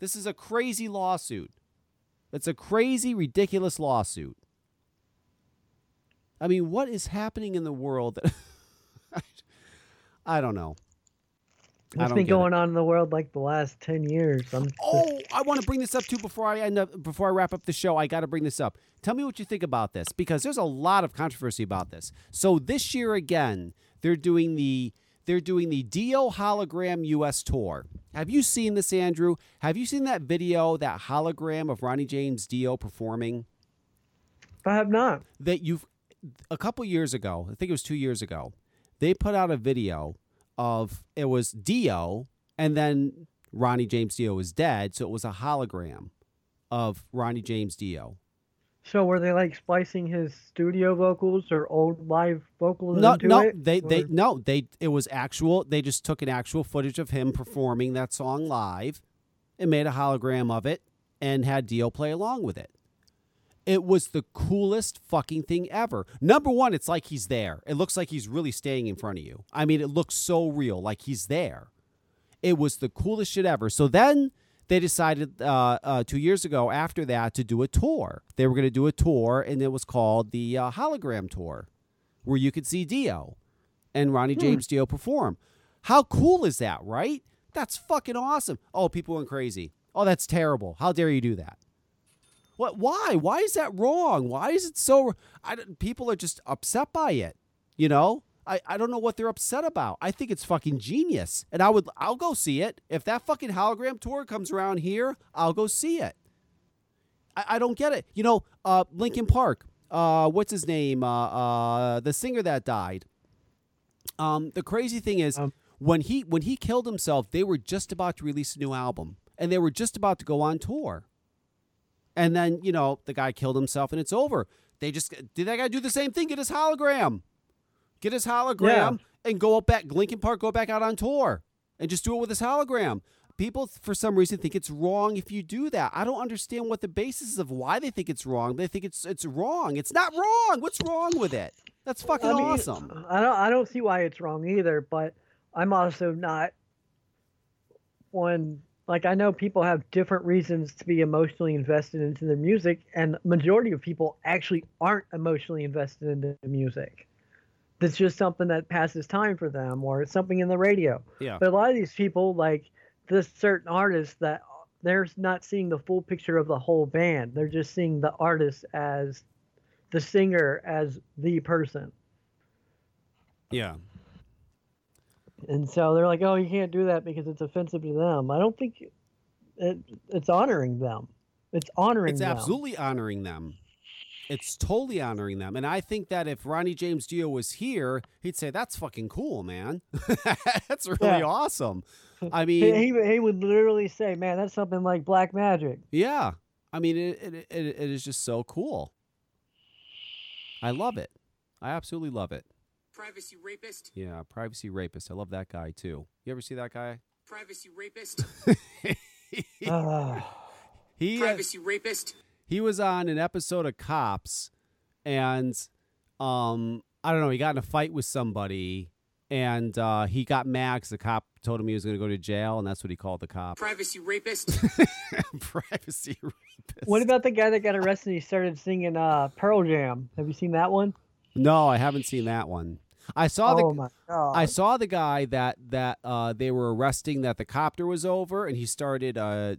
This is a crazy lawsuit. It's a crazy, ridiculous lawsuit. I mean, what is happening in the world? That I don't know. What's been get it. going on in the world like the last ten years? I'm just- Oh, I want to bring this up too before I end up before I wrap up the show. I got to bring this up. Tell me what you think about this because there's a lot of controversy about this. So this year again, they're doing the they're doing the Dio hologram US tour. Have you seen this, Andrew? Have you seen that video, that hologram of Ronnie James Dio performing? I have not. that you've a couple years ago, I think it was two years ago, they put out a video of it was Dio, and then Ronnie James Dio was dead, so it was a hologram of Ronnie James Dio. So were they like splicing his studio vocals or old live vocals No, into no, it? they they no, they it was actual. They just took an actual footage of him performing that song live, and made a hologram of it, and had Dio play along with it. It was the coolest fucking thing ever. Number one, it's like he's there. It looks like he's really staying in front of you. I mean, it looks so real, like he's there. It was the coolest shit ever. So then they decided uh, uh, two years ago after that to do a tour. They were going to do a tour, and it was called the uh, Hologram Tour, where you could see Dio and Ronnie James Dio perform. How cool is that, right? That's fucking awesome. Oh, people went crazy. Oh, that's terrible. How dare you do that? What? Why? Why is that wrong? Why is it so? I, people are just upset by it. You know, I, I don't know what they're upset about. I think it's fucking genius, and I would I'll go see it if that fucking hologram tour comes around here. I'll go see it. I, I don't get it. You know, uh, Linkin Park. Uh, what's his name? Uh, uh, the singer that died. Um, the crazy thing is Um, when he when he killed himself, they were just about to release a new album, and they were just about to go on tour. And then you know the guy killed himself, and it's over. They just did that guy do the same thing? Get his hologram, get his hologram, and go up back Linkin Park, go back out on tour, and just do it with his hologram. People, for some reason, think it's wrong if you do that. I don't understand what the basis is of why they think it's wrong. They think it's it's wrong. It's not wrong. What's wrong with it? That's fucking I mean, awesome. I don't I don't see why it's wrong either, but I'm also not one like I know people have different reasons to be emotionally invested into their music and majority of people actually aren't emotionally invested into the music. That's just something that passes time for them or it's something in the radio. Yeah. But a lot of these people like this certain artist, that they're not seeing the full picture of the whole band. They're just seeing the artist as the singer as the person. Yeah. And so they're like, "Oh, you can't do that because it's offensive to them." I don't think it, it's honoring them. It's honoring It's them. absolutely honoring them. It's totally honoring them. And I think that if Ronnie James Dio was here, he'd say, That's fucking cool, man. that's really Yeah. awesome. I He, mean, he, he would literally say, "Man, that's something like black magic." yeah. I mean, it, it, it, it is just so cool. I love it. I absolutely love it. Privacy rapist. Yeah, privacy rapist. I love that guy too. You ever see that guy? Privacy rapist. He uh, Privacy rapist. he was on an episode of Cops, and um, I don't know. He got in a fight with somebody, and uh, he got mad 'cause the cop told him he was going to go to jail, and that's what he called the cop. Privacy rapist. Privacy rapist. what about the guy that got arrested? He started singing uh, Pearl Jam. Have you seen that one? No, I haven't seen that one. I saw oh the. my! I saw the guy that that uh, they were arresting that the copter was over, and he started uh,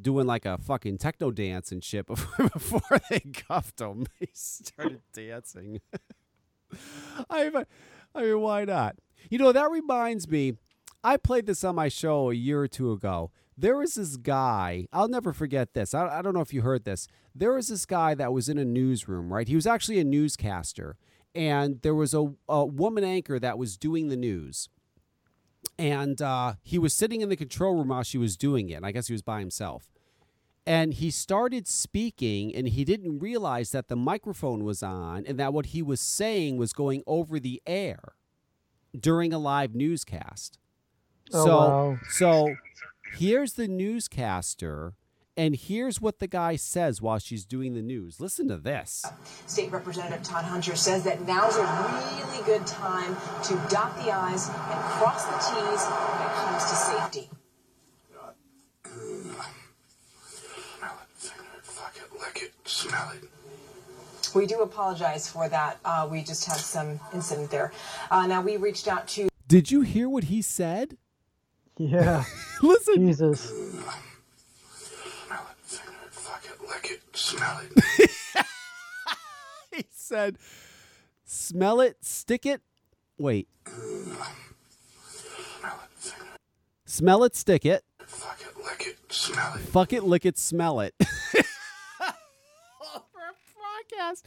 doing like a fucking techno dance and shit before, before they cuffed him. He started dancing. I mean, I mean, why not? You know, that reminds me. I played this on my show a year or two ago. There was this guy. I'll never forget this. I, I don't know if you heard this. There was this guy that was in a newsroom, right? He was actually a newscaster, and there was a, a woman anchor that was doing the news and uh, he was sitting in the control room while she was doing it. And I guess he was by himself. And he started speaking, and he didn't realize that the microphone was on and that what he was saying was going over the air during a live newscast. Oh, so, wow. so here's the newscaster, and here's what the guy says while she's doing the news. Listen to this. State Representative Todd Hunter says that now's a really good time to dot the I's and cross the T's when it comes to safety. Fuck it, lick it, smell it. We do apologize for that. Uh, we just had some incident there. Uh, now, we reached out to Did you hear what he said? yeah, Listen. Jesus. Smell it, fuck it, lick it, smell it. he said, smell it, stick it. Wait. Smell it, stick it. Fuck it, lick it, smell it. Fuck it, lick it, smell it. Podcast.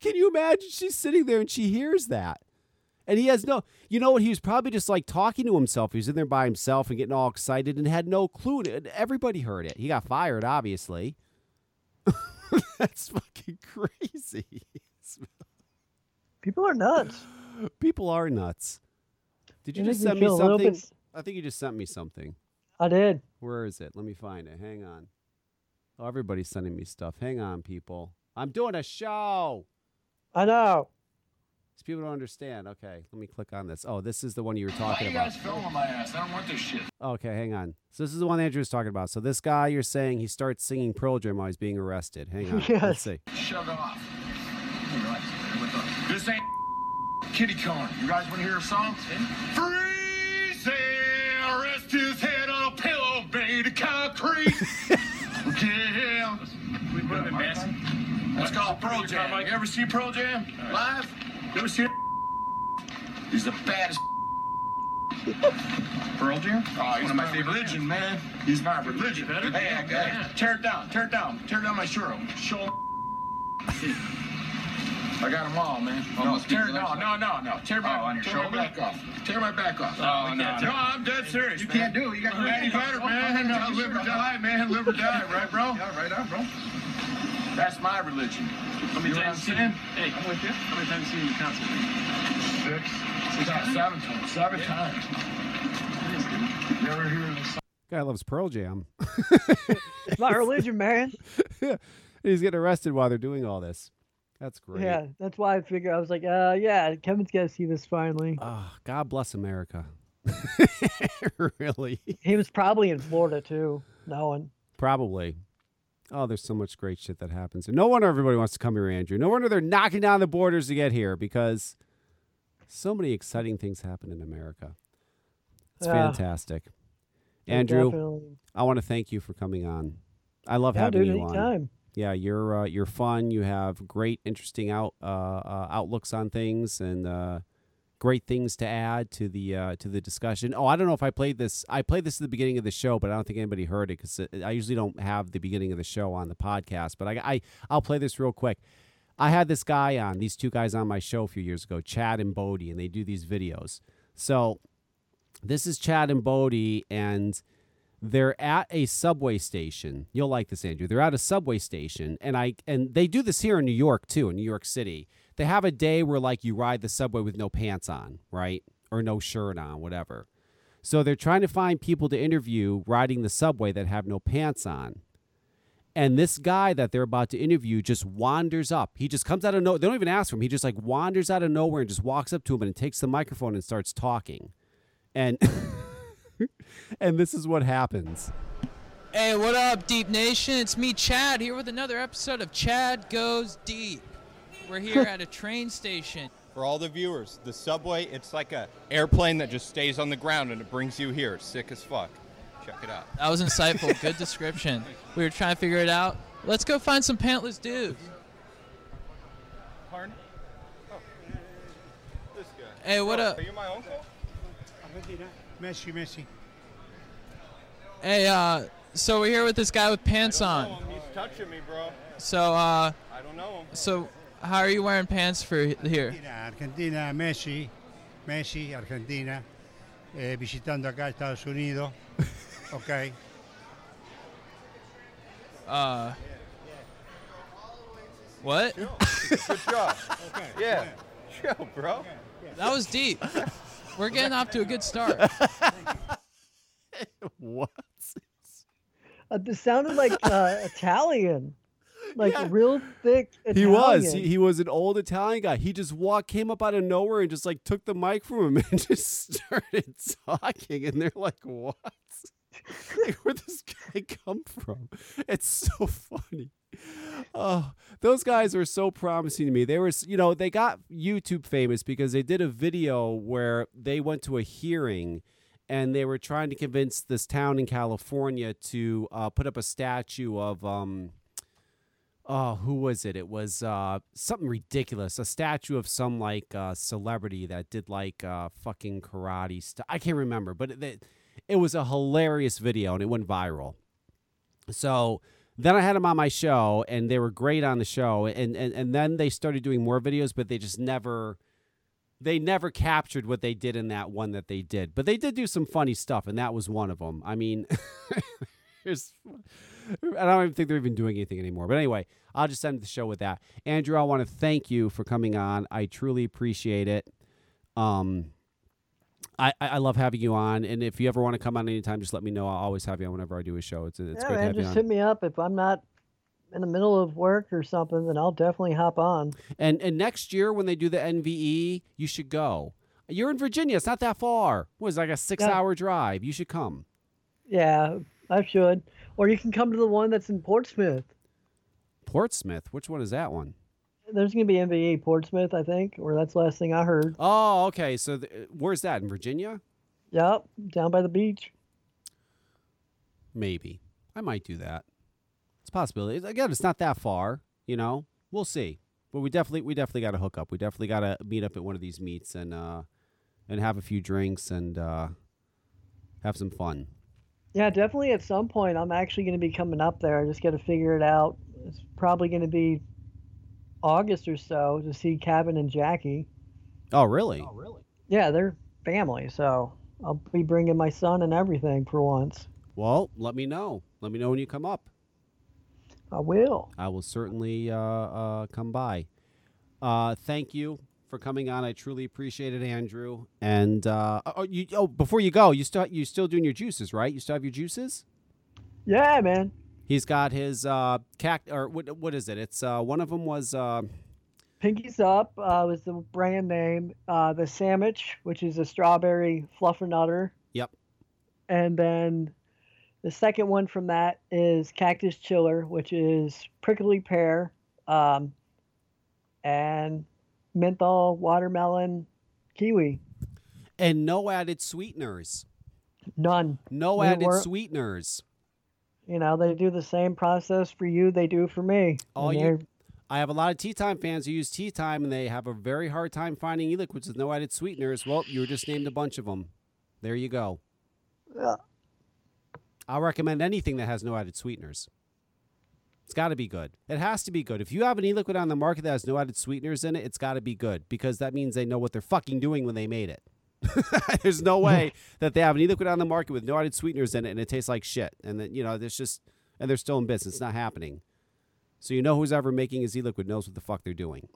Can you imagine she's sitting there and she hears that? And he has no, you know what? He was probably just like talking to himself. He was in there by himself and getting all excited and had no clue. And Everybody heard it. He got fired, obviously. That's fucking crazy. People are nuts. People are nuts. Did you just send me feel a little something? bit- I think you just sent me something. I did. Where is it? Let me find it. Hang on. Oh, everybody's sending me stuff. Hang on, people. I'm doing a show. I know. These people don't understand. Okay, let me click on this. Oh, this is the one you were talking about. Why you guys filming my ass? I don't want this shit. Okay, hang on. So this is the one Andrew was talking about. So this guy, you're saying he starts singing Pearl Jam while he's being arrested. Hang on. Yes. Let's see. Shut off. This ain't kitty corn. You guys want to hear a song? Freeze! Rest his head on a pillow made of concrete. yeah. We put him in Manson. That's called Pearl Jam. You ever see Pearl Jam live? You ever see? He's the baddest. Pearl Jam? Oh, he's one of my favorite. Religion, man. He's my religion. Hey, hey, tear it down. Tear it down. Tear down my shirt. Show. I got them all, man. No, tear, no, no, no, no. Tear my, oh, on your tear shoulder? my back off. Tear my back off. Oh, no, no. I'm dead serious. You man. can't do it. You got to Any better, man. No, live or die, man. Live or die, right, bro? Yeah, right on, bro. That's my religion. How many times saying? Hey, I'm with you. How many times have you seen the concert? Six. Six times. Seven times. Seven times. You ever hear the Guy loves Pearl Jam. It's my religion, man. yeah. he's getting arrested while they're doing all this. That's great. Yeah, that's why I figured I was like, uh, yeah, Kevin's got to see this finally. Oh, God bless America. really? He was probably in Florida too. No one. Probably. Oh, there's so much great shit that happens. And no wonder everybody wants to come here, Andrew. No wonder they're knocking down the borders to get here because so many exciting things happen in America. It's Yeah. fantastic. Andrew, definitely. I want to thank you for coming on. I love Yeah, having dude, you on. anytime. Yeah, you're uh, you're fun. You have great, interesting out uh, uh, outlooks on things and uh, great things to add to the uh, to the discussion. Oh, I don't know if I played this. I played this at the beginning of the show, but I don't think anybody heard it because I usually don't have the beginning of the show on the podcast. But I, I I'll play this real quick. I had this guy on, these two guys on my show a few years ago, Chad and Bodie, and they do these videos. So this is Chad and Bodie, and they're at a subway station. You'll like this, Andrew. They're at a subway station, and I and they do this here in New York too, in New York City. They have a day where like you ride the subway with no pants on, right, or no shirt on, whatever. So they're trying to find people to interview riding the subway that have no pants on. And this guy that they're about to interview just wanders up. He just comes out of no. They don't even ask for him. He just like wanders out of nowhere and just walks up to him and takes the microphone and starts talking. And and this is what happens. Hey, what up, Deep Nation? It's me, Chad, here with another episode of Chad Goes Deep. We're here at a train station. For all the viewers, the subway, it's like a airplane that just stays on the ground and it brings you here. Sick as fuck. Check it out. That was insightful. Good description. We were trying to figure it out. Let's go find some pantless dudes. Pardon? Oh. This guy. Hey, what Oh, up? Are you my uncle? Messi, Messi. Hey, uh, so we're here with this guy with pants on. Know him. He's touching me, bro. So, uh, I don't know him. so how are you wearing pants for here? Argentina, Messi, Messi, Argentina, eh, visitando acá Estados Unidos. ok. Uh, what? Good job. Yeah. Chill, bro. That was deep. We're getting off to a good start. what? Uh, this sounded like uh, Italian, like real thick. Italian. He was. He, he was an old Italian guy. He just walked, came up out of nowhere, and just like took the mic from him and just started talking. And they're like, "What? like, where'd this guy come from?" It's so funny. Oh, those guys were so promising to me. They were, you know, they got YouTube famous because they did a video where they went to a hearing and they were trying to convince this town in California to uh, put up a statue of um, oh, who was it? It was uh, something ridiculous. A statue of some like uh, celebrity that did like uh, fucking karate stuff. I can't remember, but it, it, it was a hilarious video and it went viral. So then I had them on my show and they were great on the show. And, and, and then they started doing more videos, but they just never they never captured what they did in that one that they did, but they did do some funny stuff, and that was one of them. I mean, I don't even think they're even doing anything anymore. But anyway, I'll just end the show with that. Andrew, I want to thank you for coming on. I truly appreciate it. Um, I, I love having you on, and if you ever want to come on anytime, just let me know. I'll always have you on whenever I do a show. It's it's yeah, great to man, have you just on. hit me up if I'm not in the middle of work or something, then I'll definitely hop on. And and next year when they do the NVE, you should go. You're in Virginia. It's not that far. It, like a six hour drive? You should come. Yeah, I should. Or you can come to the one that's in Portsmouth. Portsmouth. Which one is that one? There's going to be MVE Portsmouth, I think, or that's the last thing I heard. Oh, okay. So th- where's that in Virginia? Yep, down by the beach. Maybe I might do that. It's a possibility. Again, it's not that far. You know, we'll see. But we definitely we definitely got to hook up. We definitely got to meet up at one of these meets and uh and have a few drinks and uh have some fun. Yeah, definitely at some point I'm actually going to be coming up there. I just got to figure it out. It's probably going to be August or so to see Cabin and Jackie. Oh, really? Yeah, they're family, so I'll be bringing my son and everything for once. Well, let me know. Let me know when you come up. I will. I will certainly uh, uh, come by. Uh, thank you for coming on. I truly appreciate it, Andrew. And uh, oh, you, oh, before you go, you still you still doing your juices, right? You still have your juices. Yeah, man. He's got his uh, cact or what? What is it? It's uh, one of them was uh, Pinkies Up uh, was the brand name. Uh, the Sandwich, which is a strawberry fluffernutter. Yep. And then the second one from that is Cactus Chiller, which is prickly pear um, and menthol, watermelon, kiwi. and no added sweeteners. None. No added sweeteners. You know, they do the same process for you they do for me. All you, I have a lot of tea time fans who use tea time, and they have a very hard time finding e-liquids with no added sweeteners. Well, you were just named a bunch of them. There you go. Yeah. I'll recommend anything that has no added sweeteners. It's got to be good. It has to be good. If you have an e-liquid on the market that has no added sweeteners in it, it's got to be good because that means they know what they're fucking doing when they made it. There's no way that they have an e-liquid on the market with no added sweeteners in it and it tastes like shit. And then you know, there's just and they're still in business. It's not happening. So you know who's ever making his e-liquid knows what the fuck they're doing.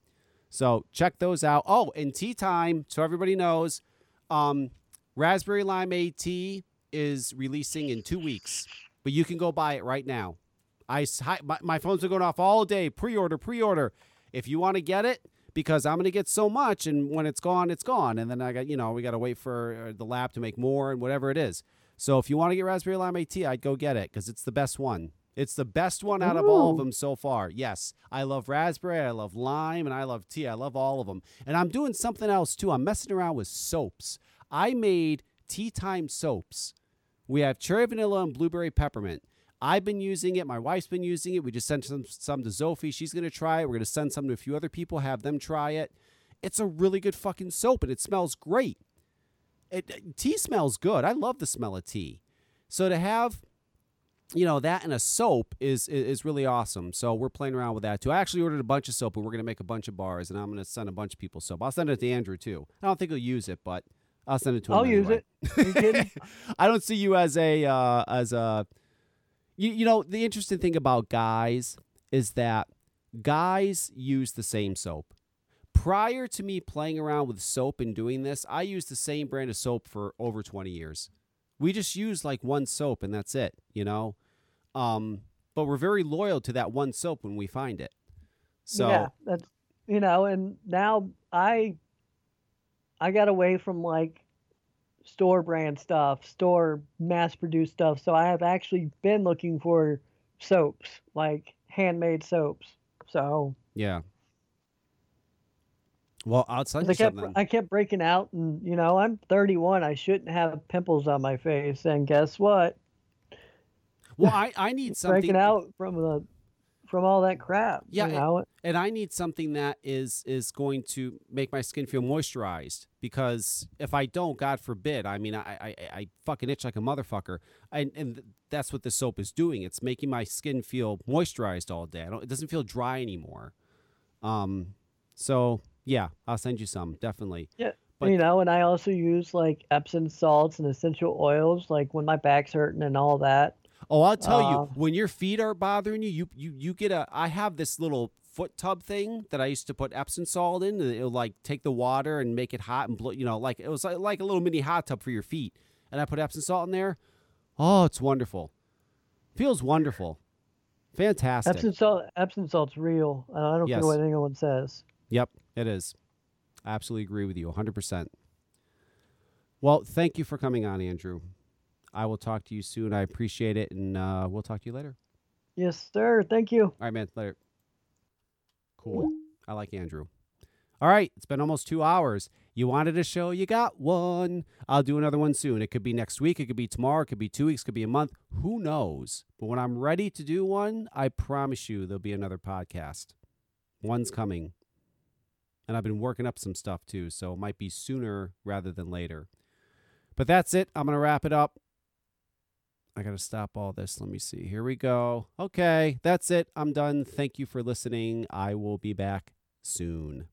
So check those out. Oh, and tea time, so everybody knows, um, raspberry limeade tea is releasing in two weeks, but you can go buy it right now. I my, my phones are going off all day. Pre-order, pre-order. If you want to get it, because I'm going to get so much, and when it's gone, it's gone, and then I got you know we got to wait for uh, the lab to make more and whatever it is. So if you want to get raspberry Lime tea, I'd go get it because it's the best one. It's the best one out of all of them so far. Yes, I love raspberry, I love lime, and I love tea. I love all of them. And I'm doing something else too. I'm messing around with soaps. I made tea time soaps. We have cherry vanilla and blueberry peppermint. I've been using it. My wife's been using it. We just sent some some to Sophie. She's gonna try it. We're gonna send some to a few other people, have them try it. It's a really good fucking soap, and it smells great. It, tea smells good. I love the smell of tea. So to have you know that and a soap is, is is really awesome. So we're playing around with that too. I actually ordered a bunch of soap, and we're gonna make a bunch of bars, and I'm gonna send a bunch of people soap. I'll send it to Andrew too. I don't think he'll use it, but I'll send it to him. I'll use anyway. it. You kidding? I don't see you as a uh, as a you, you know the interesting thing about guys is that guys use the same soap. Prior to me playing around with soap and doing this, I used the same brand of soap for over 20 years. We just use like one soap and that's it, you know. Um, but we're very loyal to that one soap when we find it. So yeah, that's you know, and now I I got away from like store brand stuff, store mass produced stuff. So I have actually been looking for soaps, like handmade soaps. So yeah. Well, I'll tell 'cause you I kept something. I kept breaking out, and you know I'm 31. I shouldn't have pimples on my face, and guess what? Well, I, I need something breaking out from the from all that crap. Yeah, you and- know. and I need something that is is going to make my skin feel moisturized because if I don't, God forbid, I mean, I I, I fucking itch like a motherfucker, and and that's what the soap is doing. It's making my skin feel moisturized all day. I don't. It doesn't feel dry anymore. Um. So Yeah, I'll send you some definitely. Yeah. But- you know, and I also use like Epsom salts and essential oils, like when my back's hurting and all that. Oh, I'll tell Uh, you, when your feet are bothering you, you you you get a. I have this little foot tub thing that I used to put Epsom salt in, and it'll like take the water and make it hot and blow. You know, like it was like, like a little mini hot tub for your feet, and I put Epsom salt in there. Oh, it's wonderful. Feels wonderful. Fantastic. Epsom salt, Epsom salt's real, and I don't Yes. care what anyone says. Yep, it is. I absolutely agree with you 100%. Well, thank you for coming on, Andrew. I will talk to you soon. I appreciate it, and uh, we'll talk to you later. Yes, sir. Thank you. All right, man. Later. Cool. I like Andrew. All right. It's been almost two hours. You wanted a show, you got one. I'll do another one soon. It could be next week. It could be tomorrow. It could be two weeks. It could be a month. Who knows? But when I'm ready to do one, I promise you there'll be another podcast. One's coming. And I've been working up some stuff too. So it might be sooner rather than later. But that's it. I'm going to wrap it up. I got to stop all this. Let me see. Here we go. Okay, that's it. I'm done. Thank you for listening. I will be back soon.